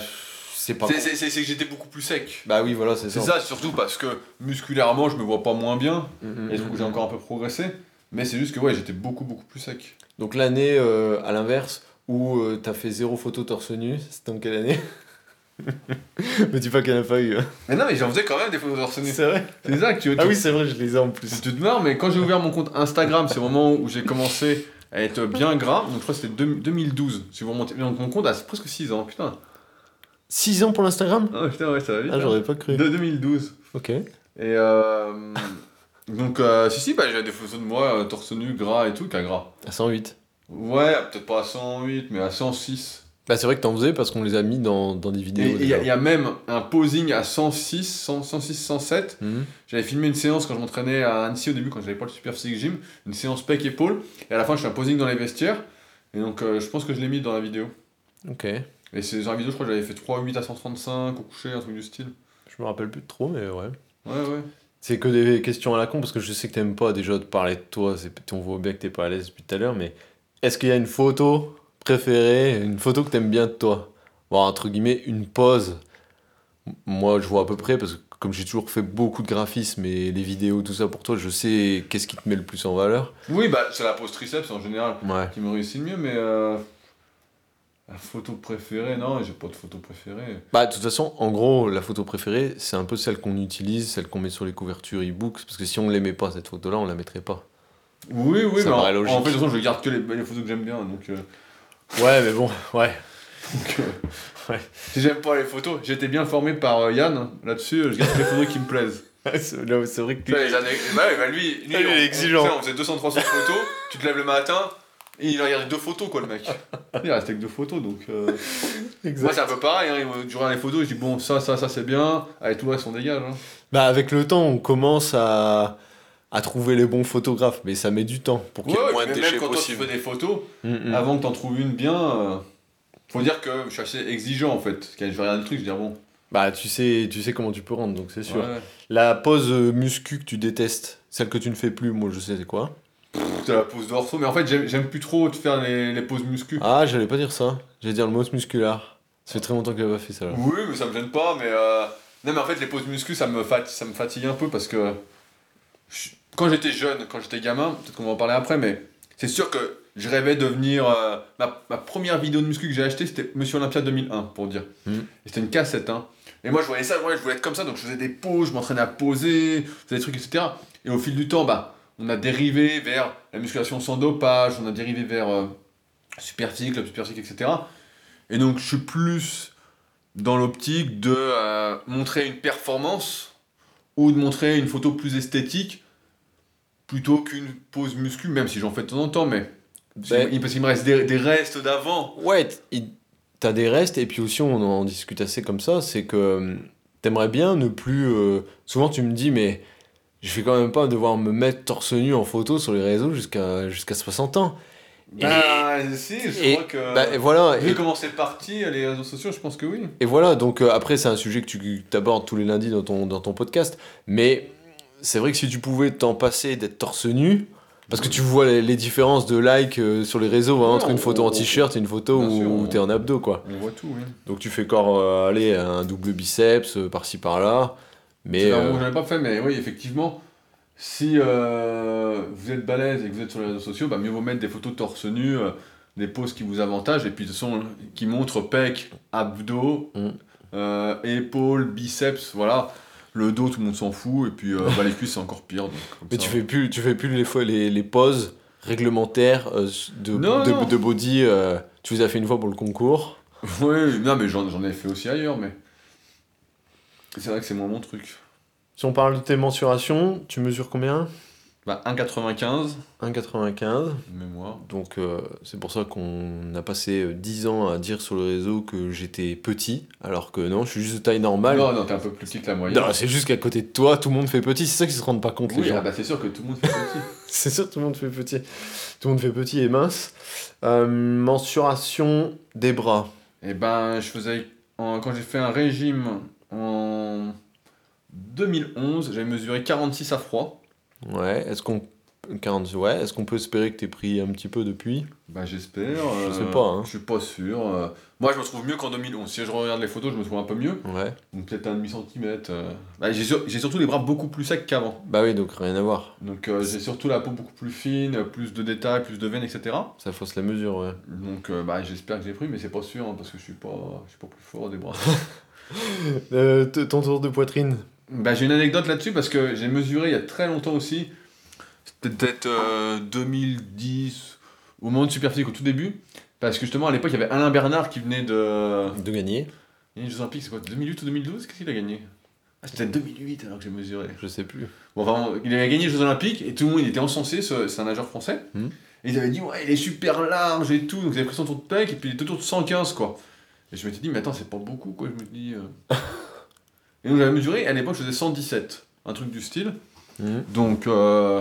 c'est pas. c'est que j'étais beaucoup plus sec. Bah oui, voilà, c'est ça. C'est ça, surtout parce que musculairement, je me vois pas moins bien. Mhm, Et que j'ai encore un peu progressé. Mais c'est juste que ouais, j'étais beaucoup beaucoup plus sec. Donc l'année euh, à l'inverse où t'as fait zéro photo torse nu, c'était en quelle année? Me dis pas en a pas eu. hein. Mais non, mais j'en faisais quand même des photos torse nu. C'est vrai C'est ça que tu Ah oui, c'est vrai, je les ai en plus. Tu te marres, mais quand j'ai ouvert mon compte Instagram, c'est au moment où j'ai commencé à être bien gras. Donc je crois que c'était deux- 2012. Si vous remontez. Donc mon compte a presque 6 ans, putain. 6 ans pour l'Instagram? Ah putain, ouais, ça va vite. Ah, hein. j'aurais pas cru. De 2012. Ok. Et euh. donc, euh, si, si, bah, j'ai des photos de moi euh, torse nu, gras et tout, qu'à gras. À 108. Ouais, peut-être pas à 108, mais à 106. Bah c'est vrai que t'en faisais parce qu'on les a mis dans, dans des vidéos. il y, a- déjà. y a même un posing à 106, 100, 106, 107. Mhm. J'avais filmé une séance quand je m'entraînais à Annecy au début, quand j'avais pas le Super Physique Gym, une séance pec épaule, et à la fin je fais un posing dans les vestiaires, et donc euh, je pense que je l'ai mis dans la vidéo. Ok. Et c'est dans la vidéo, je crois que j'avais fait 3-8 à 135 au coucher, un truc du style. Je me rappelle plus de trop, mais ouais. Ouais, ouais. C'est que des questions à la con parce que je sais que t'aimes pas déjà de parler de toi. c'est- On voit bien que t'es pas à l'aise depuis tout à l'heure, mais est-ce qu'il y a une photo préférée, une photo que t'aimes bien de toi Bon, entre guillemets, une pose. Moi, je vois à peu près parce que comme j'ai toujours fait beaucoup de graphisme et les vidéos, tout ça pour toi, je sais qu'est-ce qui te met le plus en valeur. Oui, bah c'est la pose triceps en général Ouais. qui me réussit le mieux, mais euh, la photo préférée, non, j'ai pas de photo préférée. Bah, de toute façon, en gros, la photo préférée, c'est un peu celle qu'on utilise, celle qu'on met sur les couvertures e-books, parce que si on l'aimait pas, cette photo-là, on la mettrait pas. Oui, oui, Ça mais en, logique. en fait, de toute façon, je garde que les, les photos que j'aime bien, donc. euh, Ouais, mais bon, ouais. donc, euh, (laughs) Si j'aime pas les photos, été bien formé par euh, Yann hein, là-dessus, je garde les photos qui me plaisent. (laughs) c'est là où c'est vrai que Tu vois, les années... bah, ouais, bah, lui, lui il est on, exigeant. On, faisait 200-300 photos, tu te lèves le matin, et il a regardé deux photos, quoi, le mec. Il reste avec deux photos, donc. euh, (laughs) Moi, c'est un peu pareil, hein, il me- je regarde les photos, je dis, bon, ça, ça, ça, c'est bien, allez, tout le reste, on dégage. Hein. Bah, avec le temps, on commence à, à trouver les bons photographes, mais ça met du temps pour qu'il y ait Ouais, moins de même déchets quand toi, tu fais des photos, Mm, mm. avant que t'en trouves une bien, euh, faut dire que je suis assez exigeant, en fait. Parce que je vais regarder le truc, je dire, bon. Bah, tu sais, tu sais comment tu peux rendre, donc c'est sûr. ouais. La pose euh, muscu que tu détestes, celle que tu ne fais plus, moi je sais c'est quoi. C'est la pose d'orso, mais en fait, j'aime plus trop de faire les, les poses muscu. Ah, j'allais pas dire ça. J'allais dire le mot musculaire. Ça fait très longtemps que j'avais pas fait ça là. Oui, mais ça me gêne pas, mais euh... non, mais en fait, les poses muscu, ça me, fat... ça me fatigue un peu parce que je- quand j'étais jeune, quand j'étais gamin, peut-être qu'on va en parler après, mais c'est sûr que je rêvais de devenir. euh, Ma... ma première vidéo de muscu que j'ai achetée, c'était Monsieur Olympia 2001, pour dire. Et C'était une cassette, hein. Et moi, je voyais ça, ouais, je voulais être comme ça, donc je faisais des poses, je m'entraînais à poser, je faisais des trucs, etc. Et au fil du temps, bah, on a dérivé vers la musculation sans dopage, on a dérivé vers euh, Super Physique, Club Super Physique, etc. Et donc, je suis plus dans l'optique de euh, montrer une performance ou de montrer une photo plus esthétique plutôt qu'une pose muscu, même si j'en fais de temps en temps, mais Ben- il- parce qu'il me reste des, des restes d'avant. Ouais, t'as des restes, et puis aussi on en discute assez comme ça, c'est que hum, t'aimerais bien ne plus... euh, Souvent tu me dis, mais je vais quand même pas devoir me mettre torse nu en photo sur les réseaux jusqu'à jusqu'à 60 ans. Et- Bah, si, je et- crois que. Bah, et voilà, Vu et, comment c'est parti, les réseaux sociaux, je pense que oui. et voilà, donc euh, après c'est un sujet que tu abordes tous les lundis dans ton, dans ton podcast, mais c'est vrai que si tu pouvais t'en passer d'être torse nu, parce que tu vois les, les différences de likes euh, sur les réseaux hein, entre une on- photo en t-shirt et une photo où, sûr, où on- t'es en abdos, quoi. On voit tout, oui. Donc tu fais corps, euh, aller un double biceps euh, par-ci par-là, mais Mais euh, pas fait, mais oui, effectivement, si euh, vous êtes balèze et que vous êtes sur les réseaux sociaux, bah, mieux vaut mettre des photos torse nu, des poses qui vous avantagent, et puis de façon, qui montrent pec, abdos, Mm. épaules, biceps, voilà. Le dos, tout le monde s'en fout. Et puis euh, bah, les cuisses, c'est encore pire. donc, comme Mais ça. tu fais plus, tu fais plus les, fois, les, les poses réglementaires euh, de, Non, de, non. de body. euh, tu les as fait une fois pour le concours. Oui, non, mais j'en j'en ai fait aussi ailleurs, mais. C'est vrai que c'est moins mon truc. Si on parle de tes mensurations, tu mesures combien? Bah, 1,95 1,95. mémoire. Donc euh, c'est pour ça qu'on a passé euh, 10 ans à dire sur le réseau que j'étais petit, alors que non, je suis juste de taille normale. Non, non, t'es un peu plus petit que la moyenne. Non, c'est juste qu'à côté de toi, tout le monde fait petit. C'est ça qu'ils se rendent pas compte, les oui, gens. ah bah c'est sûr que tout le monde fait petit. (laughs) C'est sûr, tout le monde fait petit. Tout le monde fait petit et mince. Euh, mensuration des bras. Et ben, je faisais. en- quand j'ai fait un régime en 2011, j'avais mesuré 46 à froid. Ouais, est-ce qu'on 40, ouais, est-ce qu'on peut espérer que t'aies pris un petit peu depuis? Bah, j'espère. Je euh, sais pas, hein. Je suis pas sûr. euh. Moi, je me trouve mieux qu'en 2011. Si je regarde les photos, je me trouve un peu mieux. Ouais. Donc, peut-être un demi-centimètre. euh. Bah, j'ai sur- j'ai surtout les bras beaucoup plus secs qu'avant. Bah oui, donc rien à voir. Donc, euh, j'ai surtout la peau beaucoup plus fine, plus de détails, plus de veines, etc. Ça fausse la mesure, ouais. Donc, euh, bah, j'espère que j'ai pris, mais c'est pas sûr hein, parce que je suis pas, je suis pas plus fort des bras. (laughs) Euh, ton tour de poitrine. Bah, j'ai une anecdote là-dessus parce que j'ai mesuré il y a très longtemps aussi. C'était peut-être euh, 2010, au moment de Superphysique, au tout début. Parce que justement, à l'époque, il y avait Alain Bernard qui venait de. De gagner les Jeux Olympiques, c'est quoi 2008 ou 2012 Qu'est-ce qu'il a gagné? Ah, c'était 2008 alors que j'ai mesuré. Je sais plus. Bon, enfin, il avait gagné les Jeux Olympiques et tout le monde il était encensé, ce- c'est un nageur français. Mhm. Et ils avaient dit, ouais, il est super large et tout. Donc, ils avaient pris son tour de pec et puis il était autour de 115, quoi. Et je m'étais dit, mais attends, c'est pas beaucoup, quoi. Je me dis. euh. (laughs) et donc, j'avais mesuré, et à l'époque, je faisais 117, un truc du style. Mhm. Donc, euh,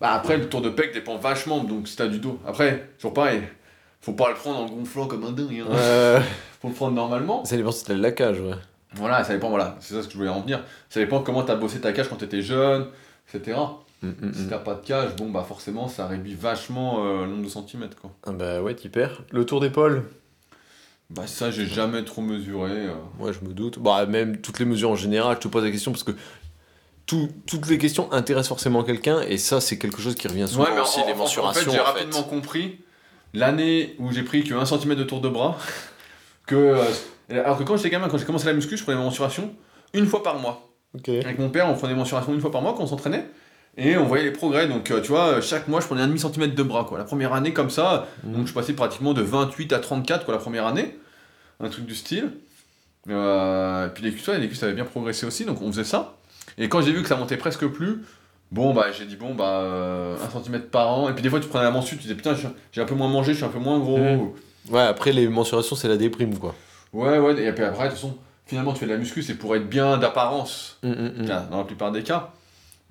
bah, après, le tour de pec dépend vachement, donc si t'as du dos. Après, toujours pareil, faut pas le prendre en gonflant comme un dingue. Hein. Euh, (laughs) Faut le prendre normalement. ça dépend si t'as le laquage, ouais. Voilà, ça dépend, voilà, c'est ça ce que je voulais en venir. Ça dépend comment t'as bossé ta cage quand t'étais jeune, etc. Mm, mm, Si mm. t'as pas de cage, bon, bah forcément, ça réduit vachement euh, le nombre de centimètres, quoi. Ah bah ouais, t'y perds. Le tour d'épaule Bah, ça, j'ai jamais trop mesuré. euh. Ouais, je me doute. Bah, même toutes les mesures en général, je te pose la question parce que tout- toutes les questions intéressent forcément quelqu'un et ça, c'est quelque chose qui revient souvent Ouais, mais aussi, en, les en- en mensurations. fait, j'ai fait. rapidement compris l'année où j'ai pris que 1 cm de tour de bras, (laughs) que. euh, alors que quand j'étais gamin, quand j'ai commencé la muscu, je prenais ma mensuration une fois par mois. Avec mon père, on prenait des mensurations une fois par mois quand on s'entraînait. Et on voyait les progrès, donc euh, tu vois, chaque mois je prenais un demi centimètre de bras quoi. La première année comme ça, Mhm. donc je passais pratiquement de 28 à 34 quoi la première année, un truc du style. Euh, et puis les cuisses, ouais, les cuisses avaient bien progressé aussi, donc on faisait ça. Et quand j'ai vu que ça montait presque plus, bon bah j'ai dit bon bah euh, un centimètre par an. Et puis des fois tu prenais la mensu, tu disais putain j'ai- un peu moins mangé, je suis un peu moins gros. Mhm. Ouais, après, les mensurations, c'est la déprime, quoi. Ouais ouais, et puis après de toute façon, finalement tu fais de la muscu, c'est pour être bien d'apparence. Mm, mm, mm. Là, dans la plupart des cas.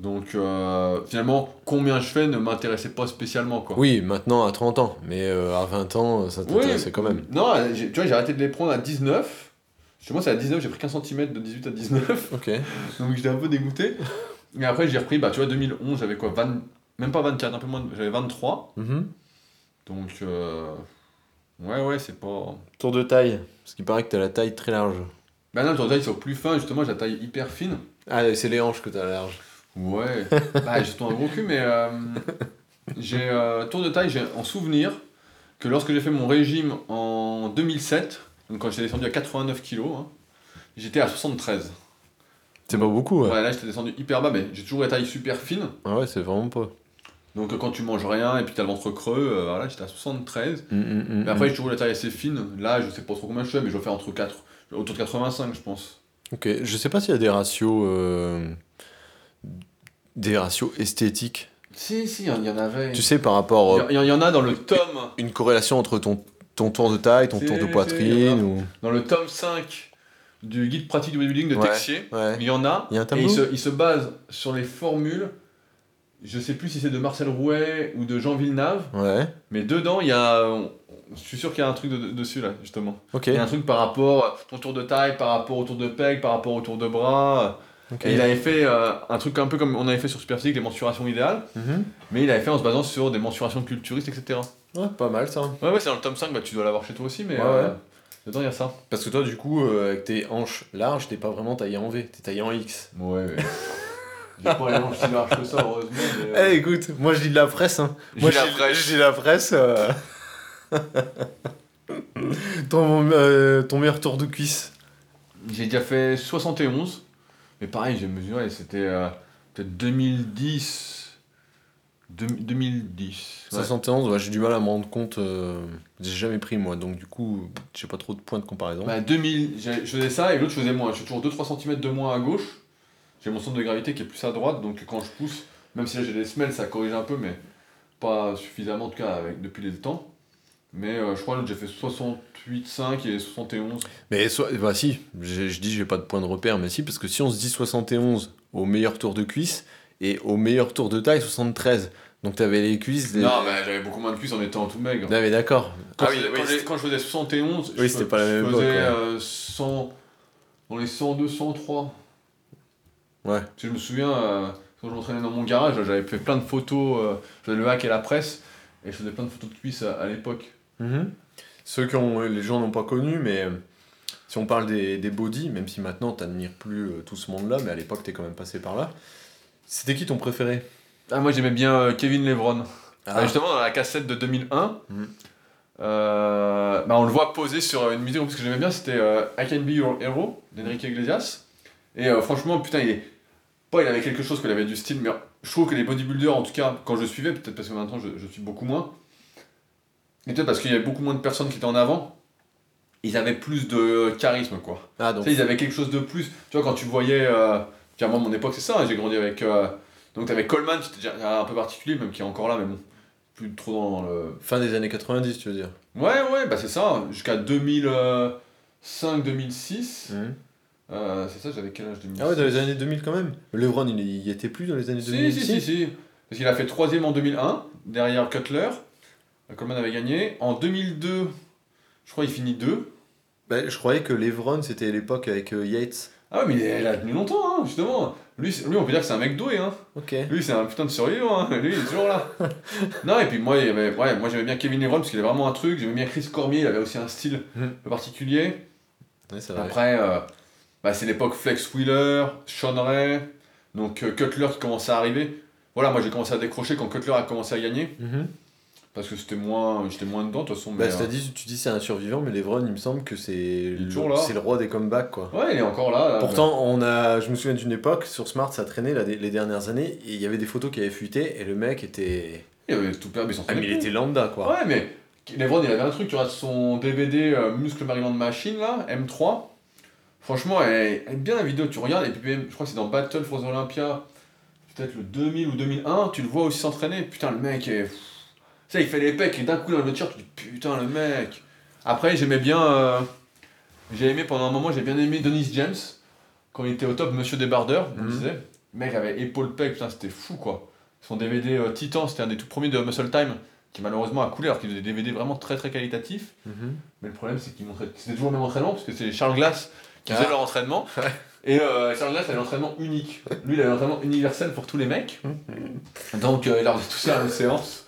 Donc euh, finalement, combien je fais ne m'intéressait pas spécialement quoi. Oui, maintenant à 30 ans, mais euh, à 20 ans, ça t'intéressait quand même. Non, euh, tu vois, j'ai arrêté de les prendre à 19. Chez moi, c'est à 19, j'ai pris 15 cm de 18 à 19. Ok. (laughs) Donc j'étais un peu dégoûté. Et après, j'ai repris, bah tu vois, 2011, j'avais quoi 20... Même pas 24, un peu moins, de- j'avais 23. Mhm. Donc, euh... ouais, ouais, c'est pas. Tour de taille, parce qu'il paraît que t'as la taille très large. Bah non, ton taille, ils sont plus fins, justement, j'ai la taille hyper fine. Ah, c'est les hanches que t'as large. Ouais, (laughs) bah j'ai ton un gros cul, mais euh, j'ai euh, tour de taille, j'ai en souvenir que lorsque j'ai fait mon régime en 2007, donc quand j'étais descendu à 89 kg, j'étais à 73. C'est pas beaucoup, ouais. Ouais, là j'étais descendu hyper bas, mais j'ai toujours la taille super fine. Ah ouais, c'est vraiment pas. Donc quand tu manges rien et puis t'as le ventre creux, euh, voilà, j'étais à 73. Mm, mm, mm, Mais après mm. j'ai toujours la taille assez fine. Là je sais pas trop combien je fais, mais je dois faire entre 4, autour de 85 je pense. Ok, je sais pas s'il y a des ratios. Euh, des ratios esthétiques. Si, si, il y en avait. Tu sais, par rapport. euh, Il y, en a dans le tome, (coughs) une corrélation entre ton, ton tour de taille, ton tour de poitrine ou. dans le tome 5 du guide pratique du bodybuilding de Ouais. Texier. Ouais. Il y en a. Il y a un Et il se, il se base sur les formules. Je sais plus si c'est de Marcel Rouet ou de Jean Villeneuve, Ouais. mais dedans il y a. Je suis sûr qu'il y a un truc de- de- dessus là, justement. Il y a un truc par rapport à ton tour de taille, par rapport au tour de pec, par rapport au tour de bras. Et il avait fait euh, un truc un peu comme on avait fait sur Superphysique, les mensurations idéales, Mhm. mais il avait fait en se basant sur des mensurations culturistes, etc. Ouais, pas mal ça. Ouais, ouais, c'est dans le tome 5, bah, tu dois l'avoir chez toi aussi, mais Ouais, euh, ouais. dedans il y a ça. Parce que toi, du coup, euh, avec tes hanches larges, t'es pas vraiment taillé en V, t'es taillé en X. Ouais, ouais. (laughs) J'ai pas les hanches si larges que ça, heureusement. Euh, Eh, écoute, moi je dis de la presse, hein. j'ai Moi dis la presse. euh. (laughs) ton, euh, ton meilleur tour de cuisse. J'ai déjà fait 71. Mais pareil, j'ai mesuré, c'était euh, peut-être 2010. deux- 2010. ouais. 71, ouais, j'ai du mal à me rendre compte. euh, j'ai jamais pris moi, donc du coup, j'ai pas trop de points de comparaison. Bah, 2000, j'ai- je faisais ça et l'autre je faisais moins. Je suis toujours 2-3 cm de moins à gauche. J'ai mon centre de gravité qui est plus à droite, donc quand je pousse, même si là j'ai des semelles, ça corrige un peu, mais pas suffisamment en tout cas avec, depuis le temps. Mais euh, je crois que j'ai fait 68,5 et 71. Mais bah si, je dis j'ai pas de point de repère, mais si, parce que si on se dit 71 au meilleur tour de cuisse et au meilleur tour de taille 73, donc t'avais les cuisses. Non, mais j'avais beaucoup moins de cuisses en étant tout maigre. Non, mais d'accord. Quand, Ah oui, quand quand je faisais 71, Oui, je, c'était pas la même je faisais ouais. euh, 100, dans les 102, 103. Ouais. Que je me souviens, euh, quand je m'entraînais dans mon garage, j'avais fait plein de photos, je faisais le hack et la presse, et je faisais plein de photos de cuisses à, à l'époque. Mhm. Ceux qui ont, les gens n'ont pas connu, mais euh, si on parle des, des body, même si maintenant t'admires plus euh, tout ce monde-là, mais à l'époque t'es quand même passé par là. C'était qui ton préféré? Ah, moi j'aimais bien euh, Kevin Levron. Ah. Ah, justement, dans la cassette de 2001, Mhm. euh, bah, on le voit poser sur une musique, parce que j'aimais bien, c'était euh, I Can Be Your Hero d'Enrique Iglesias. Et euh, franchement, putain, il est. Pas, il avait quelque chose, qu'il avait du style, mais je trouve que les bodybuilders, en tout cas, quand je suivais, peut-être parce que maintenant je, je suis beaucoup moins, et peut-être parce qu'il y avait beaucoup moins de personnes qui étaient en avant, ils avaient plus de charisme, quoi. Ah, Tu donc. sais, ils avaient quelque chose de plus. Tu vois, quand tu voyais. Euh, à moi, mon époque, c'est ça, hein, j'ai grandi avec. Euh, donc, t'avais Coleman, qui était déjà un peu particulier, même qui est encore là, mais bon, plus trop dans le. Fin des années 90, tu veux dire Ouais, ouais, bah c'est ça, jusqu'à 2005-2006. Mhm. Euh, c'est ça, j'avais quel âge 2006 Ah ouais, dans les années 2000 quand même. Lebron, il y était plus dans les années Si, 2000 si, si, si. Parce qu'il a fait troisième en 2001, derrière Cutler. Coleman avait gagné. En 2002, je crois qu'il finit 2. Bah, je croyais que Lebron, c'était l'époque avec euh, Yates. Ah ouais, mais il a tenu longtemps, hein, justement. Lui, lui, on peut dire que c'est un mec doué, hein. Ok. Lui, c'est un putain de survivant, hein. lui, il est toujours là. (laughs) non, et puis moi, il y avait, ouais, moi j'aimais bien Kevin Lebron parce qu'il avait vraiment un truc. J'aimais bien Chris Cormier, il avait aussi un style Mhm. un peu particulier. Ouais. Après, euh, bah, c'est l'époque Flex Wheeler, Sean Ray, donc euh, Cutler qui commençait à arriver. Voilà, moi j'ai commencé à décrocher quand Cutler a commencé à gagner Mhm. Parce que c'était moins, j'étais moins dedans de toute façon. Bah, mais, c'est-à-dire, tu dis c'est un survivant, mais Lebron, il me semble que c'est est le, c'est le roi des comebacks, quoi. euh, Ouais, il est encore là. là. Pourtant, on a, je me souviens d'une époque, sur Smart, ça traînait là, les dernières années, et il y avait des photos qui avaient fuité, et le mec était. il avait tout perdu, Ah, mais il était lambda, quoi. Ouais, mais Lebron, il avait un truc, tu vois, son DVD euh, Muscle Maryland Machine, là, M3. Franchement, elle, elle est bien la vidéo, tu regardes, et puis même, je crois que c'est dans Battle for the Olympia, peut-être le 2000 ou 2001, tu le vois aussi s'entraîner. Putain, le mec est. Tu sais, il fait les pecs, et d'un coup, dans le tir, tu dis putain, le mec. Après, j'aimais bien. euh, J'ai aimé pendant un moment, j'ai bien aimé Dennis James, quand il était au top, Monsieur Débardeur, on Mhm. disait. Le mec avait épaule pec, putain, c'était fou, quoi. Son DVD euh, Titan, c'était un des tout premiers de Muscle Time, qui malheureusement a coulé, alors qu'il faisait des DVD vraiment très très qualitatifs. Mhm. Mais le problème, c'est qu'il montrait. C'était toujours le même entraînement, parce que c'est Charles Glass qui faisait Ah. leur entraînement. Et euh, Charles Glass avait l'entraînement unique. Lui, il avait l'entraînement universel pour tous les mecs. Donc, euh, il leur faisait tout ça à une séance.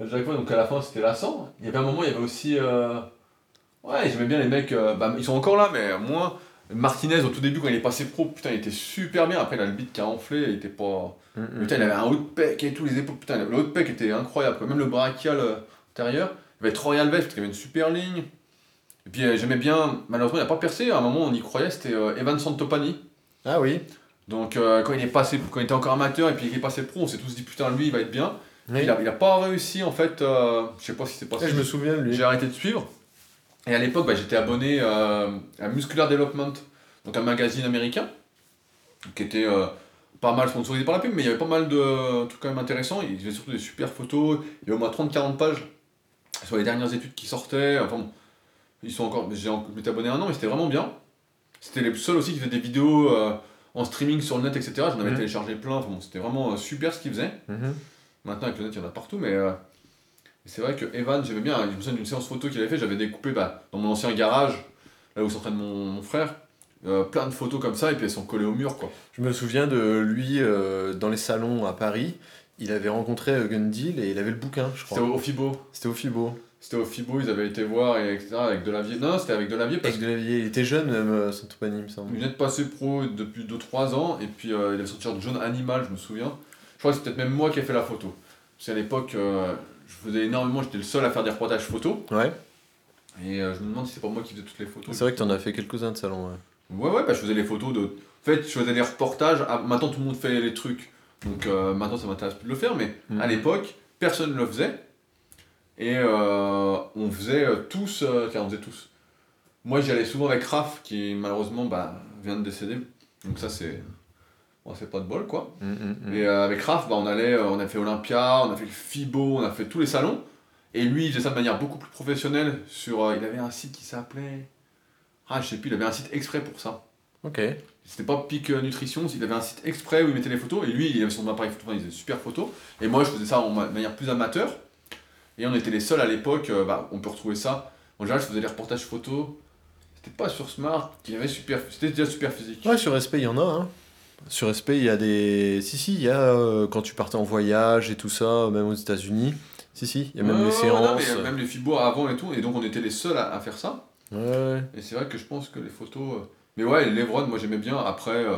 À chaque fois, donc à la fin, c'était lassant. Il y avait un moment, il y avait aussi. euh, Ouais, j'aimais bien les mecs. euh, bah, ils sont encore là, mais moins. Martinez, au tout début, quand il est passé pro, putain, il était super bien. Après, il a le beat qui a enflé, il était pas. Mhm. Putain, il avait un haut de pec et tout, les épaules. Putain, le haut de pec était incroyable. quoi. Même le brachial euh, antérieur. Il y avait Troy Alves, parce qu'il avait une super ligne. Et puis j'aimais bien, malheureusement, il n'a pas percé. À un moment, on y croyait, c'était Evan Santopani. Ah oui. Donc quand il est passé, quand il était encore amateur et puis il est passé pro, on s'est tous dit putain, lui, il va être bien. Oui. Il, a, il a pas réussi en fait. euh, je sais pas si c'est passé. Je me souviens de lui. J'ai arrêté de suivre. Et à l'époque, bah, j'étais abonné euh, à Muscular Development, donc un magazine américain, qui était euh, pas mal sponsorisé par la pub, mais il y avait pas mal de trucs quand même intéressants. Il y avait surtout des super photos. Il y avait au moins 30-40 pages sur les dernières études qui sortaient. Enfin bon, ils sont encore. J'ai m'étais abonné un an, mais c'était vraiment bien. C'était les seuls aussi qui faisaient des vidéos euh, en streaming sur le net, etc. J'en avais Mhm. téléchargé plein. Enfin bon, c'était vraiment super ce qu'ils faisaient. Mhm. Maintenant, avec le net, il y en a partout, mais euh, c'est vrai que Evan, j'aimais bien. Je me souviens d'une séance photo qu'il avait fait, j'avais découpé bah, dans mon ancien garage, là où s'entraîne mon, mon frère, euh, plein de photos comme ça, et puis elles sont collées au mur, quoi. Je me souviens de lui euh, dans les salons à Paris. Il avait rencontré Gundil et il avait le bouquin, je C'était crois. au, au FIBO. C'était au Fibo. C'était au FIBO, ils avaient été voir, et etc. avec Delavier. Non, c'était avec Delavier parce Avec de la vieille. Il était jeune, même, euh, Santopani, il me semble. qu'il venait de passer pro depuis 2-3 ans, et puis il avait sorti genre John Animal, je me souviens. Je crois que c'est peut-être même moi qui ai fait la photo. Parce qu'à l'époque, euh, je faisais énormément, j'étais le seul à faire des reportages photos, Ouais. et euh, je me demande si c'est pas moi qui faisais toutes les photos. C'est vrai que t'en as fait quelques-uns de salons, ouais. Ouais, ouais, bah, je faisais les photos de, En fait, je faisais des reportages. Ah, maintenant, tout le monde fait les trucs. Donc euh, maintenant, ça m'intéresse plus de le faire. Mais Mhm. à l'époque, personne ne le faisait. Et euh, on faisait tous. car on faisait tous. Moi, j'y allais souvent avec Raph, qui malheureusement bah, vient de décéder. Donc ça, c'est. Bon, c'est pas de bol, quoi. Mm, mm, mm. Et euh, avec Raph, bah, on allait, euh, on a fait Olympia, on a fait le FIBO, on a fait tous les salons. Et lui, il faisait ça de manière beaucoup plus professionnelle. Sur, euh, il avait un site qui s'appelait. Ah, je sais plus, il avait un site exprès pour ça. Ok. C'était pas euh, Nutrition, il avait un site exprès où il mettait les photos. Et lui, il avait son appareil photo, il faisait super photos. Et moi, je faisais ça en ma- manière plus amateur. Et on était les seuls à l'époque, bah, on peut retrouver ça. En général, je faisais des reportages photos. C'était pas sur Smart, il y avait super, c'était déjà super physique. Ouais, sur SP, il y en a. Hein. Sur SP, il y a des. Si, si, il y a euh, quand tu partais en voyage et tout ça, même aux États-Unis. Si, si, il y a même les séances. non, mais, euh, même les FIBO avant et tout. Et donc, on était les seuls à- à faire ça. Ouais. Et c'est vrai que je pense que les photos. euh, Mais ouais, Levron, moi j'aimais bien. Après, euh,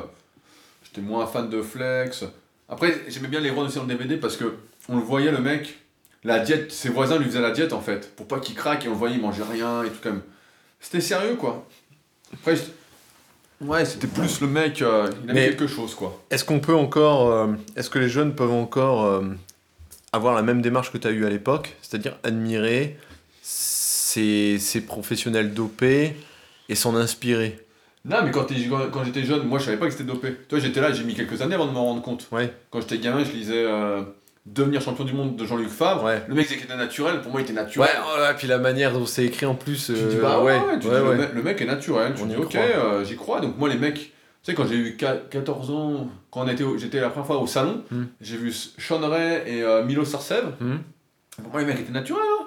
j'étais moins fan de Flex. Après, j'aimais bien Levron aussi dans le DVD parce que on le voyait, le mec, la diète, ses voisins lui faisaient la diète en fait, pour pas qu'il craque et on le voyait, il mangeait rien et tout comme. C'était sérieux quoi. Après, ouais, c'était plus le mec, euh, il avait Mais- quelque chose quoi. Est-ce qu'on peut encore. euh, Est-ce que les jeunes peuvent encore euh, avoir la même démarche que tu as eue à l'époque? C'est-à-dire admirer ces, ces professionnels dopés et s'en inspirer? Non, mais quand, t'es- quand- quand j'étais jeune, moi je savais pas que c'était dopé. Toi, j'étais là, j'ai mis quelques années avant de m'en rendre compte. Ouais. Quand j'étais gamin, je lisais euh, Devenir champion du monde de Jean-Luc Favre. Ouais. Le mec était naturel, pour moi il était Ouais, naturel. oh là, puis la manière dont c'est écrit en plus. Tu te euh, dis, bah ouais, tu ouais, dis, ouais. Le, mec, le mec est naturel. Tu On dis, ok, euh, j'y crois. Donc moi, les mecs, tu sais, quand j'ai eu qua- 14 ans, quand j'étais la première fois au salon, Hmm. j'ai vu Sean Ray et euh, Milo Sarcev. Hmm, Pour moi, les mecs étaient naturels. Hein.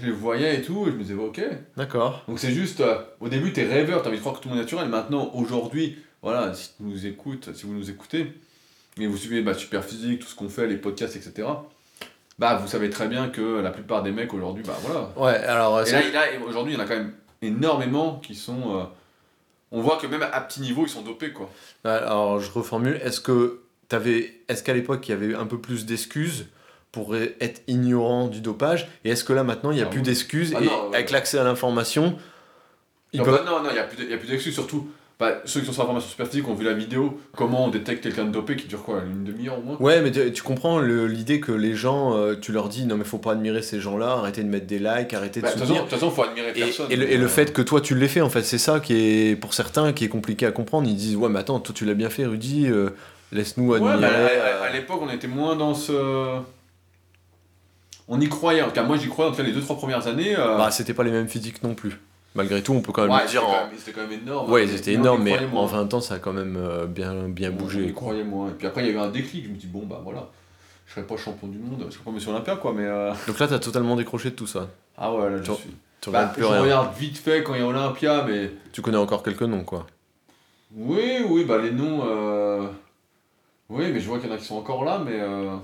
Je les voyais et tout, et je me disais, ok. D'accord. Donc c'est juste, au début, t'es rêveur, t'as envie de croire que tout le monde est naturel. Maintenant, aujourd'hui, voilà, si nous écoutez, si vous nous écoutez, et vous suivez bah, Super Physique, tout ce qu'on fait, les podcasts, etc., bah vous savez très bien que la plupart des mecs aujourd'hui, bah voilà, Ouais, alors. et est-ce là, il aujourd'hui, il y en a quand même énormément qui sont. euh, on voit que même à petit niveau, ils sont dopés, quoi. Alors, je reformule. Est-ce que t'avais, est-ce qu'à l'époque, il y avait eu un peu plus d'excuses pour être ignorant du dopage? Et est-ce que là, maintenant, il n'y a Ah plus oui. d'excuses Ah Et non, ouais. avec l'accès à l'information, non, peuvent- bah, non, non, il n'y il a plus d'excuses, surtout. Bah, ceux qui sont sur la formation super physique ont vu la vidéo, comment on détecte quelqu'un de dopé qui dure quoi, une demi-heure au moins Ouais, mais tu, tu comprends le- l'idée que les gens, euh, tu leur dis non, mais faut pas admirer ces gens-là, arrêtez de mettre des likes, arrêtez de Bah, De de toute façon, faut admirer Et, personne. et le, et le fait que toi tu l'aies fait, en fait, c'est ça qui est pour certains qui est compliqué à comprendre. Ils disent ouais, mais attends, toi tu l'as bien fait, Rudy, euh, laisse-nous Ouais, admirer. à, euh, à- à l'époque, on était moins dans ce. On y croyait, en tout cas, moi j'y croyais, en tout cas, les deux, trois premières années. euh, Bah, c'était pas les mêmes physiques non plus. Malgré tout, on peut quand même ouais, le dire. en- quand même- c'était quand même énorme. Ouais, hein, c'était énorme, mais moins. en 20 ans, ça a quand même euh, bien, bien bougé. moins. Et puis après, il y a eu un déclic, je me dis, bon, bah voilà, je serais pas champion du monde, je serais pas monsieur Olympia, quoi, mais. euh, (laughs) Donc là, t'as totalement décroché de tout ça. Ah ouais, là, je Tu- suis. Tu Bah, plus je rien. regarde vite fait quand il y a Olympia, mais. Tu connais encore quelques noms, quoi. Oui, oui, bah les noms. euh, Oui, mais je vois qu'il y en a qui sont encore là, mais. euh,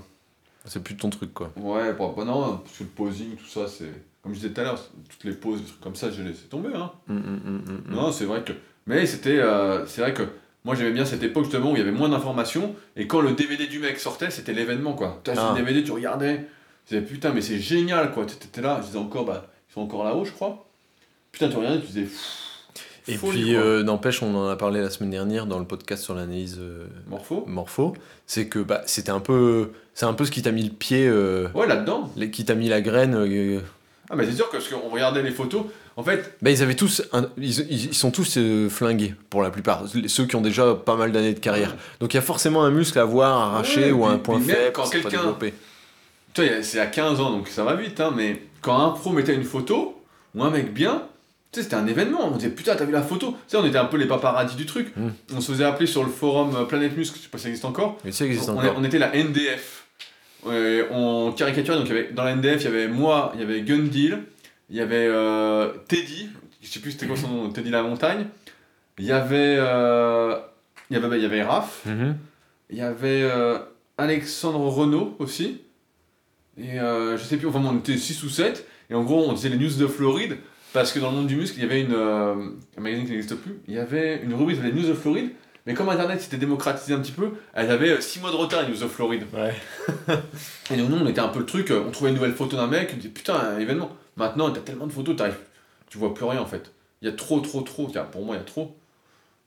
C'est plus ton truc, quoi. Ouais, bah, bah non, parce que le posing, tout ça, c'est. Comme je disais tout à l'heure, toutes les poses, des trucs comme ça, j'ai laissé tomber, hein. Hum, hum, hum. Non, c'est vrai que. Mais c'était. euh, C'est vrai que. Moi j'aimais bien cette époque justement où il y avait moins d'informations et quand le DVD du mec sortait c'était l'événement quoi. Tu Ah. le DVD, tu regardais, tu disais putain mais c'est génial quoi. Tu étais là, je disais encore bah ils sont encore là-haut je crois. Putain tu regardais, tu disais Et folie, puis, euh, n'empêche, on en a parlé la semaine dernière dans le podcast sur l'analyse euh, Morpho. morpho. C'est que bah, c'était un peu. C'est un peu ce qui t'a mis le pied, euh, Ouais là-dedans. qui t'a mis la graine. Ah mais c'est sûr que parce qu'on regardait les photos, en fait, Bah, ils avaient tous, un- ils, ils- sont tous euh, flingués pour la plupart, ceux qui ont déjà pas mal d'années de carrière. Donc il y a forcément un muscle à voir arraché Ouais, ou puis- un point faible quand quelqu'un- tu vois, c'est à 15 ans donc ça va vite, hein, mais quand un pro mettait une photo, ou un mec bien, tu sais, c'était un événement. On disait putain, t'as vu la photo? Tu sais, on était un peu les paparazzis du truc. Mm. On se faisait appeler sur le forum euh, Planète Muscle, je sais pas si ça existe encore. Mais ça existe on, encore. on était la NDF. On caricaturait, donc y avait, dans la NDF, il y avait moi, il y avait Gundil, il y avait euh, Teddy, je sais plus c'était quoi son nom, Teddy la montagne. Il y avait, euh, il y avait, bah, il y avait Raph, Mhm. il y avait euh, Alexandre Renault aussi. Et euh, je sais plus, enfin on était 6 ou 7. Et en gros, on disait les news de Floride. Parce que dans le monde du muscle, il y avait une, un magazine qui n'existe plus. Il y avait une rubrique les news de Floride. Mais comme Internet s'était démocratisé un petit peu, elle avait 6 mois de retard, news de Floride. Ouais. (laughs) Et nous, on était un peu le truc. euh, On trouvait une nouvelle photo d'un mec, on disait putain, un événement. Maintenant, t'as tellement de photos, t'arrives, tu vois plus rien en fait. Il y a trop, trop, trop. Pour moi, il y a trop.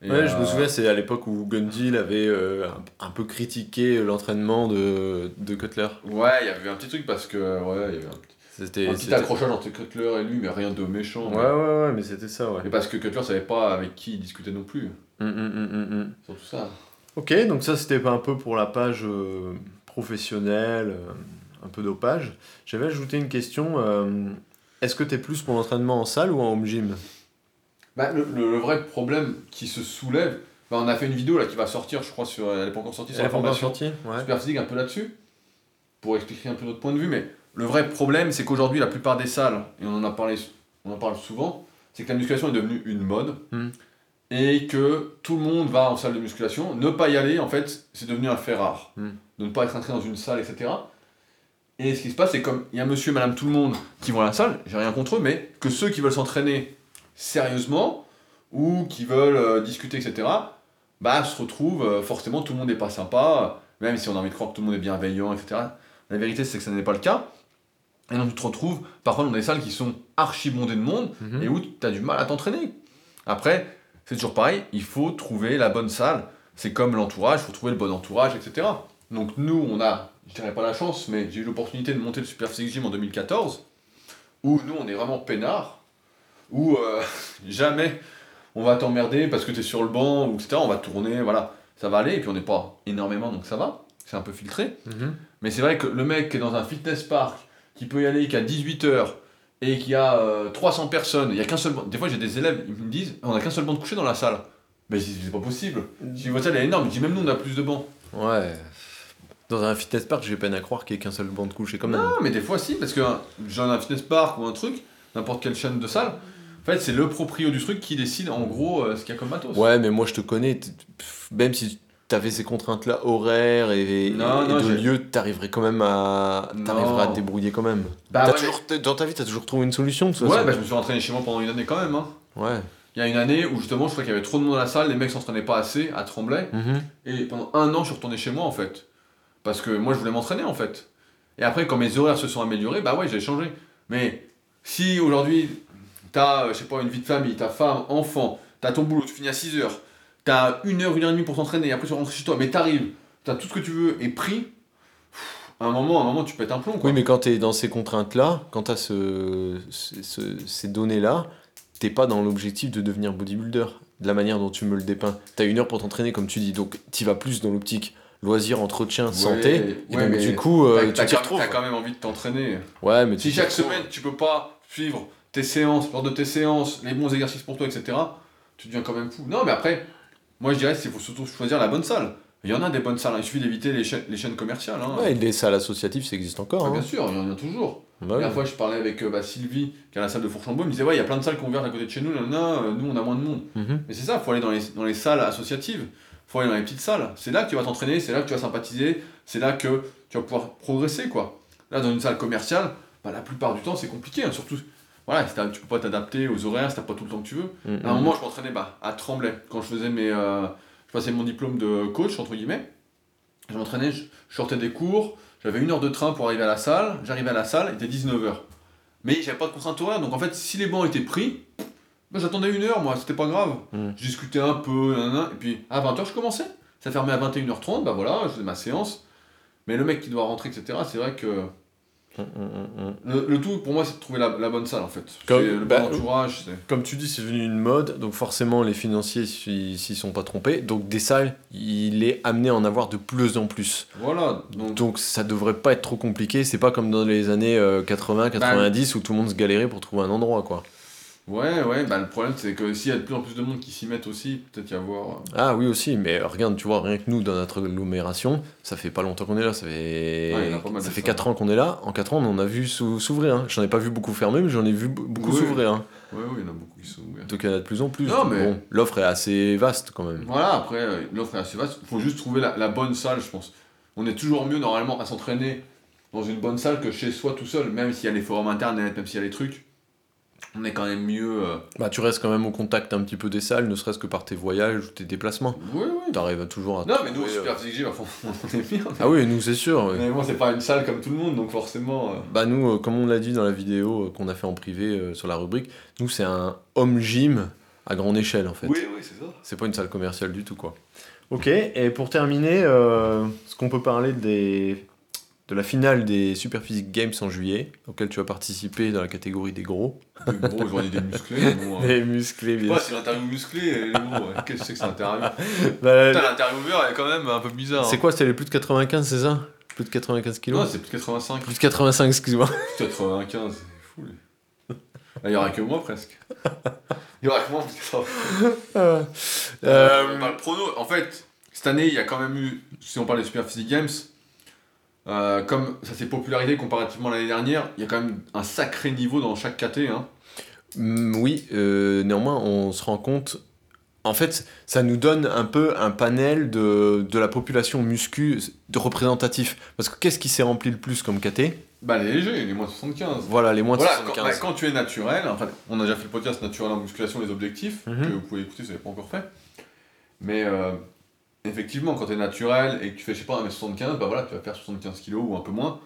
Et, Ouais, je me euh, souviens, c'est à l'époque où Gundil avait euh, un, un peu critiqué l'entraînement de, de Cutler. Ouais, il y avait un petit truc parce que. Ouais, il y avait un petit, C'était. un petit accrochage entre Cutler et lui, mais rien de méchant. Ouais, ouais, ouais, mais c'était ça, ouais. Et parce que Cutler savait pas avec qui il discutait non plus. Hum, hum. Surtout ça. Ok, donc ça c'était un peu pour la page euh, professionnelle, euh, un peu dopage. J'avais ajouté une question. euh, Est-ce que tu es plus pour l'entraînement en salle ou en home gym? Bah, le, le- le vrai problème qui se soulève, bah, on a fait une vidéo là qui va sortir, je crois, sur, elle n'est pas encore sortie sur Elle la est pas encore formation sortie Ouais. Super Physique un peu là-dessus, pour expliquer un peu notre point de vue, mais le vrai problème, c'est qu'aujourd'hui, la plupart des salles, et on en a parlé, on en parle souvent, c'est que la musculation est devenue une mode. Et que tout le monde va en salle de musculation. Ne pas y aller, en fait, c'est devenu un fait rare. Hmm. De ne pas être inscrit dans une salle, etc. Et ce qui se passe, c'est comme il y a monsieur et madame tout le monde qui vont à la salle, j'ai rien contre eux, mais que ceux qui veulent s'entraîner sérieusement, ou qui veulent euh, discuter, etc., bah, se retrouvent, euh, forcément, tout le monde n'est pas sympa, même si on a envie de croire que tout le monde est bienveillant, etc. La vérité, c'est que ça n'est pas le cas. Et donc, tu te retrouves, parfois, dans des salles qui sont archi bondées de monde, Mhm. et où tu as du mal à t'entraîner. Après, c'est toujours pareil, il faut trouver la bonne salle. C'est comme l'entourage, il faut trouver le bon entourage, etc. Donc nous, on a, je dirais pas la chance, mais j'ai eu l'opportunité de monter le Super Physique Gym en 2014, où nous, on est vraiment peinards, où euh, (laughs) jamais on va t'emmerder parce que tu es sur le banc, ou etc. On va tourner, voilà, ça va aller, et puis on n'est pas énormément, donc ça va, c'est un peu filtré. Mhm. Mais c'est vrai que le mec qui est dans un fitness park, qui peut y aller qu'à 18h, et qui a euh, 300 personnes, il y a qu'un seul banc. Des fois, j'ai des élèves, ils me disent on a qu'un seul banc de coucher dans la salle. Mais je dis, c'est pas possible. Si votre salle est énorme, je dis même nous, on a plus de bancs. Ouais. Dans un fitness park, j'ai peine à croire qu'il y ait qu'un seul banc de coucher comme même. Non, mais des fois, si, parce que hein, genre un fitness park ou un truc, n'importe quelle chaîne de salle, en fait, c'est le proprio du truc qui décide en gros euh, ce qu'il y a comme matos. Ouais, mais moi je te connais, t- pff, même si t'avais ces contraintes-là horaires et, et- Non, et non, de lieu, t'arriverais quand même à. T'arriveras à te débrouiller quand même. Bah ouais, toujours, dans ta vie, t'as toujours trouvé une solution de ouais, bah je me suis entraîné chez moi pendant une année quand même. Hein. Ouais. Il y a une année où justement, je crois qu'il y avait trop de monde à la salle, les mecs s'entraînaient pas assez à Tremblay. Mhm. Et pendant un an, je suis retourné chez moi en fait. Parce que moi, je voulais m'entraîner en fait. Et après, quand mes horaires se sont améliorés, bah ouais, j'ai changé. Mais si aujourd'hui, t'as, euh, je sais pas, une vie de famille, ta femme, enfant, t'as ton boulot, tu finis à 6 heures, t'as une heure, une heure et demie pour t'entraîner, et après tu rentres chez toi, mais t'arrives, t'as tout ce que tu veux et pris, à un moment, à un moment, tu pètes un plomb quoi. Oui, mais quand t'es dans ces contraintes-là, quand t'as ce, ce- ce- ces données-là, t'es pas dans l'objectif de devenir bodybuilder, de la manière dont tu me le dépeins. T'as une heure pour t'entraîner, comme tu dis, donc t'y vas plus dans l'optique loisir, entretien, santé. Et ouais, donc, du coup, euh, tu t'y retrouves. t'as quand même envie de t'entraîner. Ouais, mais tu Si chaque semaine tu peux pas suivre tes séances, lors de tes séances, les bons exercices pour toi, etc., tu deviens quand même fou. Non, mais après, moi je dirais qu'il faut surtout choisir la bonne salle. Il y en a des bonnes salles, hein. il suffit d'éviter les, chaînes- les chaînes commerciales. Hein. Ouais, et les salles associatives, ça existe encore. Ah, hein. bien sûr, il y en a toujours. Bah La fois, je parlais avec euh, bah, Sylvie, qui a la salle de Fourchambault, elle me disait Ouais, il y a plein de salles qui ont ouvert à côté de chez nous, nanana, euh, nous on a moins de monde. Mhm. Mais c'est ça, il faut aller dans les, dans les salles associatives, il faut aller dans les petites salles. C'est là que tu vas t'entraîner, c'est là que tu vas sympathiser, c'est là que tu vas pouvoir progresser. quoi. Là, dans une salle commerciale, bah, la plupart du temps, c'est compliqué. hein, surtout, voilà, tu peux pas t'adapter aux horaires, si t'as pas tout le temps que tu veux. Mhm. À un moment, je m'entraînais bah, à Tremblay. Quand je faisais mes. euh, je passais mon diplôme de coach, entre guillemets. Je m'entraînais, je, je sortais des cours, j'avais une heure de train pour arriver à la salle. J'arrivais à la salle, il était 19h. Mais j'avais pas de contrainte horaire, donc en fait, si les bancs étaient pris, bah, j'attendais une heure, moi, c'était pas grave. Mhm. Je discutais un peu, et puis à 20h, je commençais. Ça fermait à 21h30, bah voilà, je faisais ma séance. Mais le mec qui doit rentrer, etc., c'est vrai que. Le, le tout, pour moi, c'est de trouver la, la bonne salle, en fait. Comme- le bah, entourage. Comme tu dis, c'est devenu une mode, donc forcément les financiers s'y s'y sont pas trompés. Donc des salles, il est amené à en avoir de plus en plus. Voilà, donc. Donc ça devrait pas être trop compliqué. C'est pas comme dans les années 80-90 où tout le monde se galérait pour trouver un endroit, quoi. Ouais, ouais, bah le problème c'est que s'il y a de plus en plus de monde qui s'y mettent aussi, peut-être y avoir. euh, Ah oui aussi, mais regarde, tu vois, rien que nous dans notre agglomération, ça fait pas longtemps qu'on est là, ça fait, Ouais, ça fait ça. 4 ans qu'on est là. En 4 ans, on en a vu s'ou- s'ouvrir. hein. J'en ai pas vu beaucoup fermer, mais j'en ai vu beaucoup Oui. s'ouvrir. hein. Ouais, ouais, il y en a beaucoup qui sont ouverts. Donc il y en a de plus en plus. Non, mais- Bon, l'offre est assez vaste quand même. Voilà, après, euh, l'offre est assez vaste. Il faut juste trouver la, la bonne salle, je pense. On est toujours mieux normalement à s'entraîner dans une bonne salle que chez soi tout seul, même s'il y a les forums internet, même s'il y a les trucs. On est quand même mieux. euh, Bah, tu restes quand même au contact un petit peu des salles, ne serait-ce que par tes voyages ou tes déplacements. Oui, oui. T'arrives toujours à. Non, mais nous, au euh, Super Physique on est bien. Ah oui, nous c'est sûr. Mais bon, c'est pas une salle comme tout le monde, donc forcément. euh, Bah nous, euh, comme on l'a dit dans la vidéo euh, qu'on a fait en privé euh, sur la rubrique, nous c'est un home gym à grande échelle en fait. Oui, oui, c'est ça. C'est pas une salle commerciale du tout quoi. Ok, et pour terminer, euh, est-ce qu'on peut parler des, de la finale des Super Physique Games en juillet, auquel tu as participé dans la catégorie des gros. Des gros, j'aurais des musclés. Bon, euh, (laughs) Des musclés, bien sûr. c'est l'interview musclée, et les gros, ouais. Qu'est-ce que c'est que cette interview (laughs) Bah, Putain, l'intervieweur est quand même un peu bizarre. c'est hein. quoi, c'était les plus de 95, c'est ça? Plus de 95 Non, kilos c'est plus de 85. Plus de 85, excuse-moi. Plus de 95, c'est fou. les- Là, il y aura que moi presque. Il y aura que moi. (laughs) Euh, Euh, bah, le prono, en fait, cette année, il y a quand même eu, si on parle des Super Physique Games, euh, comme ça s'est popularisé comparativement à l'année dernière, il y a quand même un sacré niveau dans chaque KT. Hein. Mm, Oui, euh, néanmoins, on se rend compte. En fait, ça nous donne un peu un panel de, de la population muscu de représentatif. Parce que qu'est-ce qui s'est rempli le plus comme KT Bah, les légers, les moins de 75. Voilà, les moins de Voilà, quand, 75. bah, quand tu es naturel, en fait, on a déjà fait le podcast naturel en musculation, les objectifs, Mhm. que vous pouvez écouter si vous n'avez pas encore fait. Mais euh, effectivement, quand tu es naturel et que tu fais, je sais pas, 1m75, bah voilà, tu vas faire 75 kg ou un peu moins,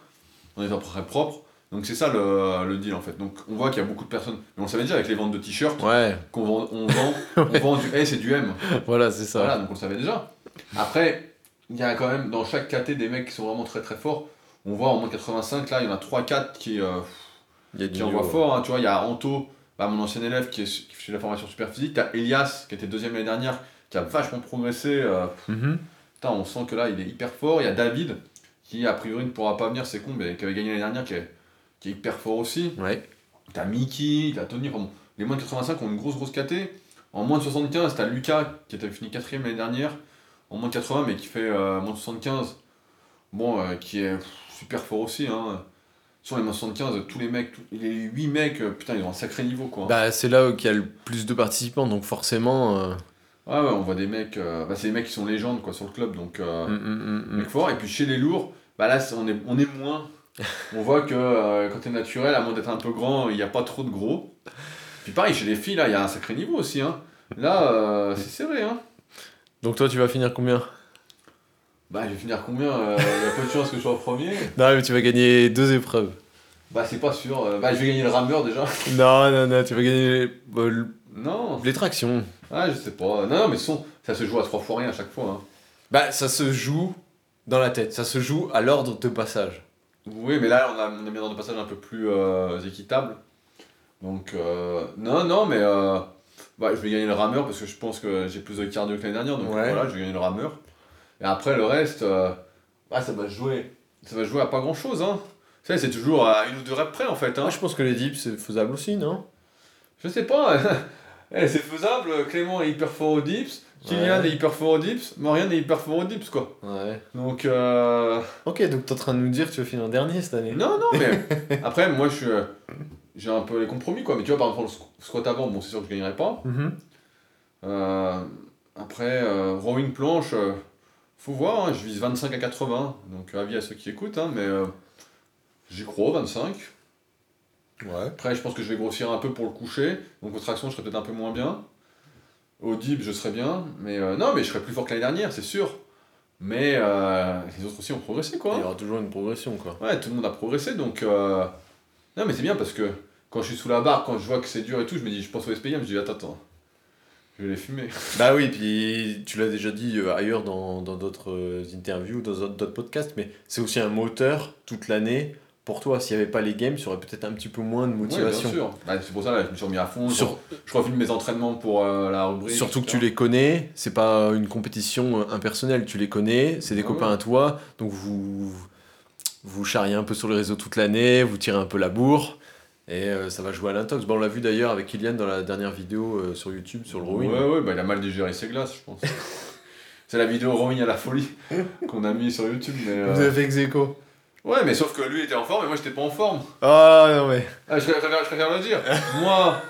en étant très propre. Donc c'est ça le, le deal en fait. Donc on voit qu'il y a beaucoup de personnes, mais on savait déjà avec les ventes de t-shirts, Ouais, qu'on vend, on vend, (laughs) on vend du S et du M. voilà, c'est ça. Voilà, donc on le savait déjà. Après, il y a quand même dans chaque KT des mecs qui sont vraiment très très forts. On voit en moins 85, là, il y en a 3-4 qui. euh, y a qui niveau. envoie fort. hein. Tu vois, il y a Anto, bah, mon ancien élève qui, est, qui fait la formation super physique. T'as Elias, qui était deuxième l'année dernière, qui a vachement progressé. euh, Mhm. putain, on sent que là, il est hyper fort. Il y a David, qui a priori ne pourra pas venir, c'est con, mais qui avait gagné l'année dernière, qui est, qui est hyper fort aussi. Ouais. T'as Mickey, t'as Tony. Enfin, bon, les moins de 85 ont une grosse, grosse KT. En moins de 75, t'as Lucas, qui était fini quatrième l'année dernière. En moins de 80, mais qui fait euh, moins de 75. Bon, euh, qui est pff, super fort aussi. Hein. Sur les moins de 75, tous les mecs, tous- les 8 mecs, euh, putain, ils ont un sacré niveau quoi. Bah, c'est là qu'il y a le plus de participants, donc forcément. Ah ouais, on voit des mecs, euh, bah, c'est des mecs qui sont légendes quoi sur le club, donc euh, mm, mm, mm, mecs forts. Et puis chez les lourds, bah là on est, on est moins. (laughs) on voit que euh, quand t'es naturel, à moins d'être un peu grand, il n'y a pas trop de gros. Puis pareil, chez les filles, là, il y a un sacré niveau aussi. Hein. Là, euh, c'est serré. Hein. Donc toi, tu vas finir combien? Bah, je vais finir combien euh, Il y a peu de chance que je sois au premier. Non, mais tu vas gagner deux épreuves. Bah, c'est pas sûr. Euh, Bah, je vais gagner le rameur déjà. Non, non, non, tu vas gagner bah, Non. les tractions. Ah, je sais pas. Non, non, mais son, ça se joue à trois fois rien à chaque fois. Hein. Bah, ça se joue dans la tête, ça se joue à l'ordre de passage. Oui, mais là, on a, on a mis dans des passages un peu plus euh, équitables. Donc, euh, non, non, mais euh, bah, je vais gagner le rameur parce que je pense que j'ai plus de cardio que l'année dernière. Donc Ouais. voilà, je vais gagner le rameur. Et après, le reste, euh, bah, ça va se jouer. Ça va se jouer à pas grand chose. Hein. Tu sais, c'est toujours à une ou deux reps près en fait. Hein. Moi, je pense que les dips, c'est faisable aussi, non? Je sais pas. (laughs) Eh, c'est faisable. Clément est hyper fort au dips. Kylian Ouais. est hyper fort au dips. Marianne est hyper fort au dips, quoi. Ouais. Donc, euh... Ok, donc t'es en train de nous dire que tu vas finir dernier cette année non, non, mais (laughs) après, moi, je suis. euh, J'ai un peu les compromis, quoi. Mais tu vois, par exemple, le squ- squat avant, bon, c'est sûr que je gagnerai pas. Mhm. Euh, après, euh, rowing planche, faut voir, hein, je vise 25 à 80. Donc, avis à ceux qui écoutent, hein, mais j'y crois, 25. Ouais. Après, je pense que je vais grossir un peu pour le coucher. Donc, aux tractions, je serai peut-être un peu moins bien. Au dip, je serai bien. Mais euh, non, mais je serai plus fort que l'année dernière, c'est sûr. Mais euh, les autres aussi ont progressé, quoi. Il y aura toujours une progression, quoi. Ouais, tout le monde a progressé, donc... euh, Non, mais c'est bien parce que quand je suis sous la barre, quand je vois que c'est dur et tout, je me dis, je pense au SPM, je dis, attends, attends, je vais les fumer. Bah oui, puis tu l'as déjà dit ailleurs dans dans d'autres euh, interviews, dans d'autres podcasts, mais c'est aussi un moteur toute l'année. Pour toi, s'il n'y avait pas les games, il y aurait peut-être un petit peu moins de motivation. bien sûr. Bah, c'est pour ça, là, je me suis remis à fond. Sur- Je refilme mes entraînements pour euh, la rubrique. Surtout que tu les connais, c'est pas une compétition euh, impersonnelle, tu les connais, c'est des Ah copains ouais. à toi, donc vous vous charriez un peu sur les réseaux toute l'année, vous tirez un peu la bourre, et euh, ça va jouer à l'intox. Bon, on l'a vu d'ailleurs avec Kylian dans la dernière vidéo euh, sur YouTube sur le rowing. Ouais, ouais, bah, il a mal digéré ses glaces, je pense. (laughs) c'est la vidéo rowing à la folie qu'on a mis sur YouTube. Mais, Vous avez fait ex aequo. Ouais, mais sauf que lui était en forme et moi j'étais pas en forme. Ah non mais. Ah, je, préfère, je préfère le dire. Moi,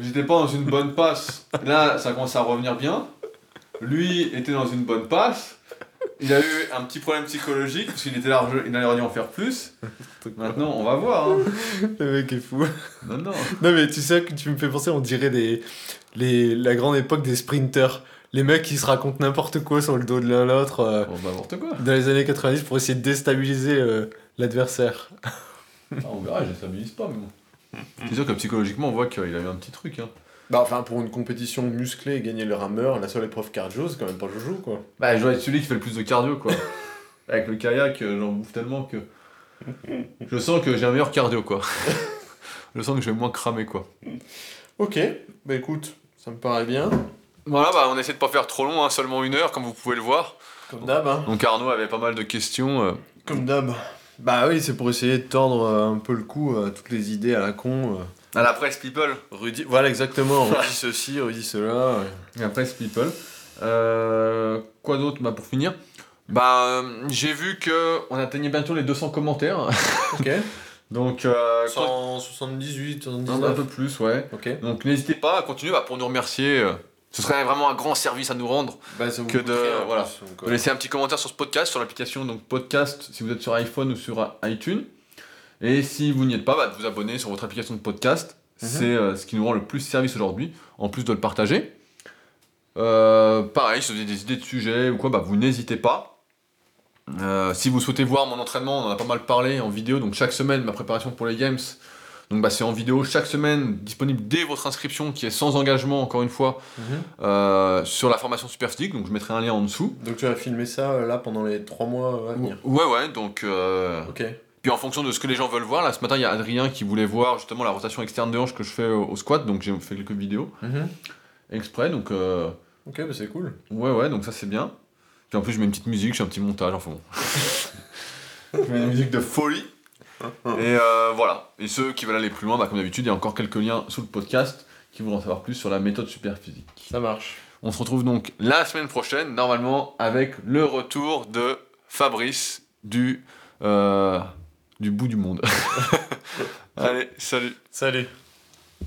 j'étais pas dans une bonne passe. Là, ça commence à revenir bien. Lui était dans une bonne passe. Il a eu un petit problème psychologique parce qu'il était large, il dû en faire plus. Maintenant, on va voir. hein. Le mec est fou. Non, non. Non mais tu sais que tu me fais penser, on dirait les, les, la grande époque des sprinters. Les mecs qui se racontent n'importe quoi sur le dos de l'un l'autre euh, Bon, n'importe quoi. dans les années 90 pour essayer de déstabiliser euh, l'adversaire. Ah, on verra, je ne stabilise pas, mais bon. C'est sûr que psychologiquement, on voit qu'il a eu un petit truc. Hein. Bah, enfin, pour une compétition musclée et gagner le rameur, la seule épreuve cardio, c'est quand même pas joujou, quoi. Bah, je dois être celui qui fait le plus de cardio, quoi. (laughs) Avec le kayak, euh, j'en bouffe tellement que. (laughs) Je sens que j'ai un meilleur cardio, quoi. (laughs) je sens que je vais moins cramer, quoi. Ok, bah écoute, ça me paraît bien. Voilà, bah, on essaie de pas faire trop long, hein, seulement une heure, comme vous pouvez le voir. Comme d'hab, hein. Donc Arnaud avait pas mal de questions. euh. Comme d'hab. Bah oui, c'est pour essayer de tordre euh, un peu le cou à toutes les idées à la con. euh. À la presse People. Rudy, voilà exactement, Rudy ceci, Rudy cela. ouais. La presse People. Euh, quoi d'autre bah, pour finir? Bah, euh, j'ai vu que on atteignait bientôt les 200 commentaires. (laughs) Ok. Donc, euh, 178, un, un 119. peu plus, ouais. Ok. Donc n'hésitez pas à continuer bah, pour nous remercier. euh, ce serait vraiment un grand service à nous rendre Bah, Que de- voilà. de euh, laisser un petit commentaire sur ce podcast, sur l'application donc podcast si vous êtes sur iPhone ou sur iTunes. Et si vous n'y êtes pas, bah, de vous abonner sur votre application de podcast. Mhm. C'est euh, ce qui nous rend le plus service aujourd'hui, en plus de le partager. Euh, pareil, si vous avez des idées de sujets ou quoi, bah, vous n'hésitez pas. Si vous souhaitez voir mon entraînement, on en a pas mal parlé en vidéo, donc chaque semaine, ma préparation pour les Games, donc bah, c'est en vidéo chaque semaine, disponible dès votre inscription, qui est sans engagement, encore une fois, mhm. euh, sur la formation Superphysique, donc je mettrai un lien en dessous. Donc tu vas filmer ça euh, là pendant les 3 mois à venir. Ouais, ouais, donc. euh, Ok. Puis en fonction de ce que les gens veulent voir, là ce matin il y a Adrien qui voulait voir justement la rotation externe de hanche que je fais au, au squat, donc j'ai fait quelques vidéos Mhm. exprès, donc euh, Ok, bah c'est cool. ouais, ouais, donc ça c'est bien. Puis en plus je mets une petite musique, je fais un petit montage, enfin bon. (laughs) je mets une musique de folie. Et euh, voilà. Et ceux qui veulent aller plus loin, bah, comme d'habitude, il y a encore quelques liens sous le podcast qui voudront en savoir plus sur la méthode super physique. Ça marche. On se retrouve donc la semaine prochaine, normalement, avec le retour de Fabrice du, euh, du bout du monde. (laughs) Allez, salut Salut.